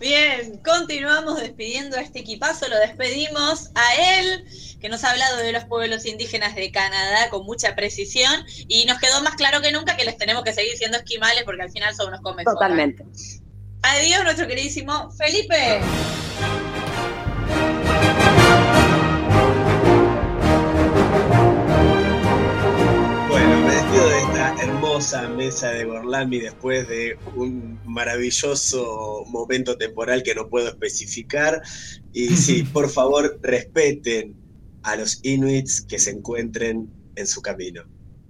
Bien, continuamos despidiendo a este equipazo, lo despedimos a él, que nos ha hablado de los pueblos indígenas de Canadá con mucha precisión, y nos quedó más claro que nunca que les tenemos que seguir siendo esquimales porque al final son unos come Totalmente. Adiós, nuestro queridísimo Felipe. Hermosa mesa de Gorlami después de un maravilloso momento temporal que no puedo especificar. Y sí, por favor, respeten a los inuits que se encuentren en su camino.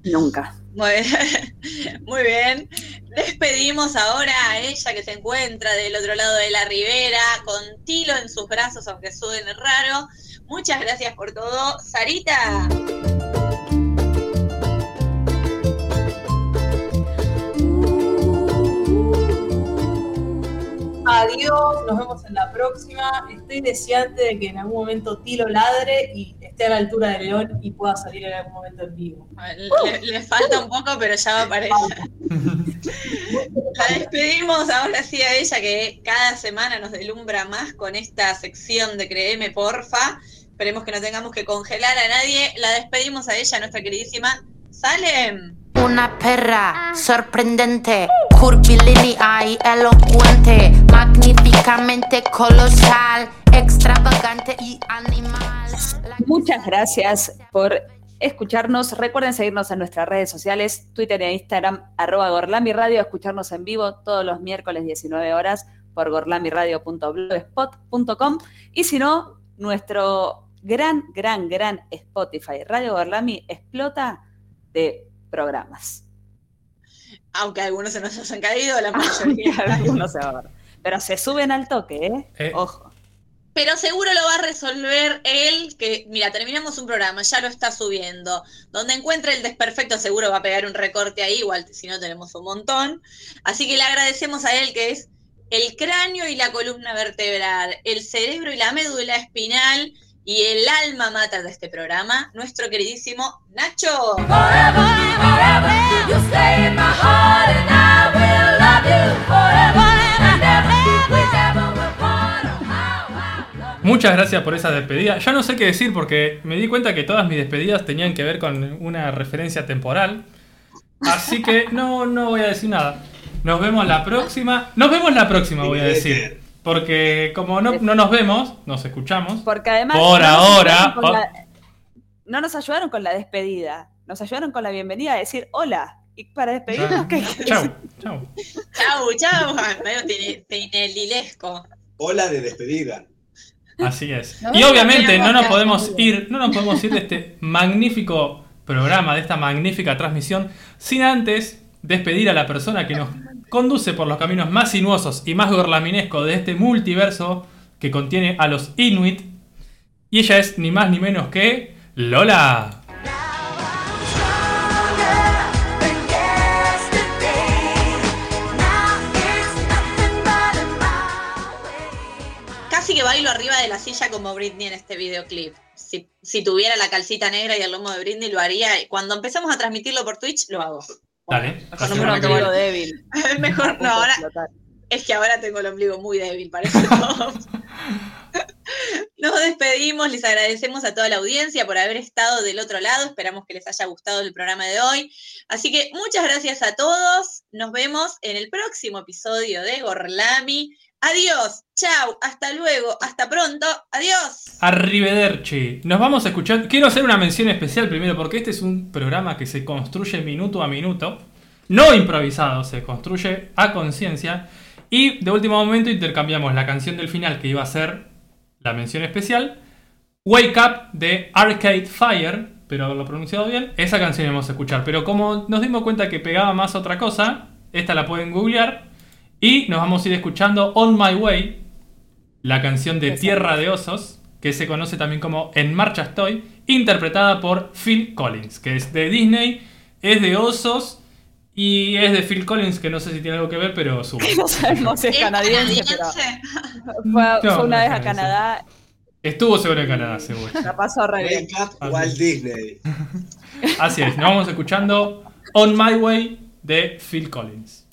Nunca. Muy, muy bien. Despedimos ahora a ella que se encuentra del otro lado de la ribera, con Tilo en sus brazos, aunque suene raro. Muchas gracias por todo. Sarita. Adiós, nos vemos en la próxima. Estoy deseante de que en algún momento Tilo ladre y esté a la altura de León y pueda salir en algún momento en vivo. Le, le falta un poco, pero ya va a aparecer. La despedimos ahora sí a ella que cada semana nos deslumbra más con esta sección de Créeme Porfa. Esperemos que no tengamos que congelar a nadie. La despedimos a ella, nuestra queridísima Salem. Una perra sorprendente, curvilínea y elocuente, magníficamente colosal, extravagante y animal. Muchas gracias por escucharnos. Recuerden seguirnos en nuestras redes sociales, Twitter e Instagram, arroba Gorlami escucharnos en vivo todos los miércoles 19 horas por gorlamiradio.blogspot.com y si no, nuestro gran, gran, gran Spotify, Radio Gorlami, explota de programas. Aunque algunos se nos hayan caído, la mayoría. Algunos se van. Pero se suben al toque, ¿eh? Eh. Ojo. Pero seguro lo va a resolver él, que mira, terminamos un programa, ya lo está subiendo. Donde encuentre el desperfecto seguro va a pegar un recorte ahí, igual si no tenemos un montón. Así que le agradecemos a él que es el cráneo y la columna vertebral, el cerebro y la médula espinal y el alma mater de este programa, nuestro queridísimo Nacho. Muchas gracias por esa despedida. Ya no sé qué decir porque me di cuenta que todas mis despedidas tenían que ver con una referencia temporal. Así que no, no voy a decir nada. Nos vemos la próxima. Nos vemos la próxima, voy a decir. Porque como no, no nos vemos, nos escuchamos. Porque además. Por no ahora, la- no nos ayudaron con la despedida. Nos ayudaron con la bienvenida a decir hola. Y para despedirnos, ¿qué Chau, chau. Chau, chau. Medio tine- tinelilesco. Hola de despedida. Así es. No, Y obviamente no no nos podemos ir, no nos podemos ir de este magnífico programa, de esta magnífica transmisión, sin antes despedir a la persona que nos conduce por los caminos más sinuosos y más gorlaminescos de este multiverso que contiene a los Inuit. Y ella es ni más ni menos que Lola. Casi que bailo arriba de la silla como Britney en este videoclip. Si, si tuviera la calcita negra y el lomo de Britney, lo haría. Cuando empecemos a transmitirlo por Twitch, lo hago. Dale. Mejor la no me semana lo que ombligo débil. Mejor no, ahora. Es que ahora tengo el ombligo muy débil, parece. Nos despedimos, les agradecemos a toda la audiencia por haber estado del otro lado. Esperamos que les haya gustado el programa de hoy. Así que muchas gracias a todos. Nos vemos en el próximo episodio de Gorlami. Adiós, chau, hasta luego, hasta pronto, adiós. Arrivederci. Nos vamos a escuchar. Quiero hacer una mención especial primero porque este es un programa que se construye minuto a minuto. No improvisado, se construye a conciencia. Y de último momento intercambiamos la canción del final que iba a ser la mención especial. Wake Up de Arcade Fire, pero haberlo pronunciado bien. Esa canción íbamos a escuchar. Pero como nos dimos cuenta que pegaba más otra cosa, esta la pueden googlear. Y nos vamos a ir escuchando On My Way, la canción de Tierra de Osos, que se conoce también como En Marcha Estoy, interpretada por Phil Collins, que es de Disney, es de osos y es de Phil Collins, que no sé si tiene algo que ver, pero sube. No sabemos si es ¿Es canadiense, pero fue, No, fue una no vez a Canadá, Estuvo seguro en Canadá, seguro. la pasó re bien. Walt Disney. Así es, nos vamos escuchando On My Way de Phil Collins.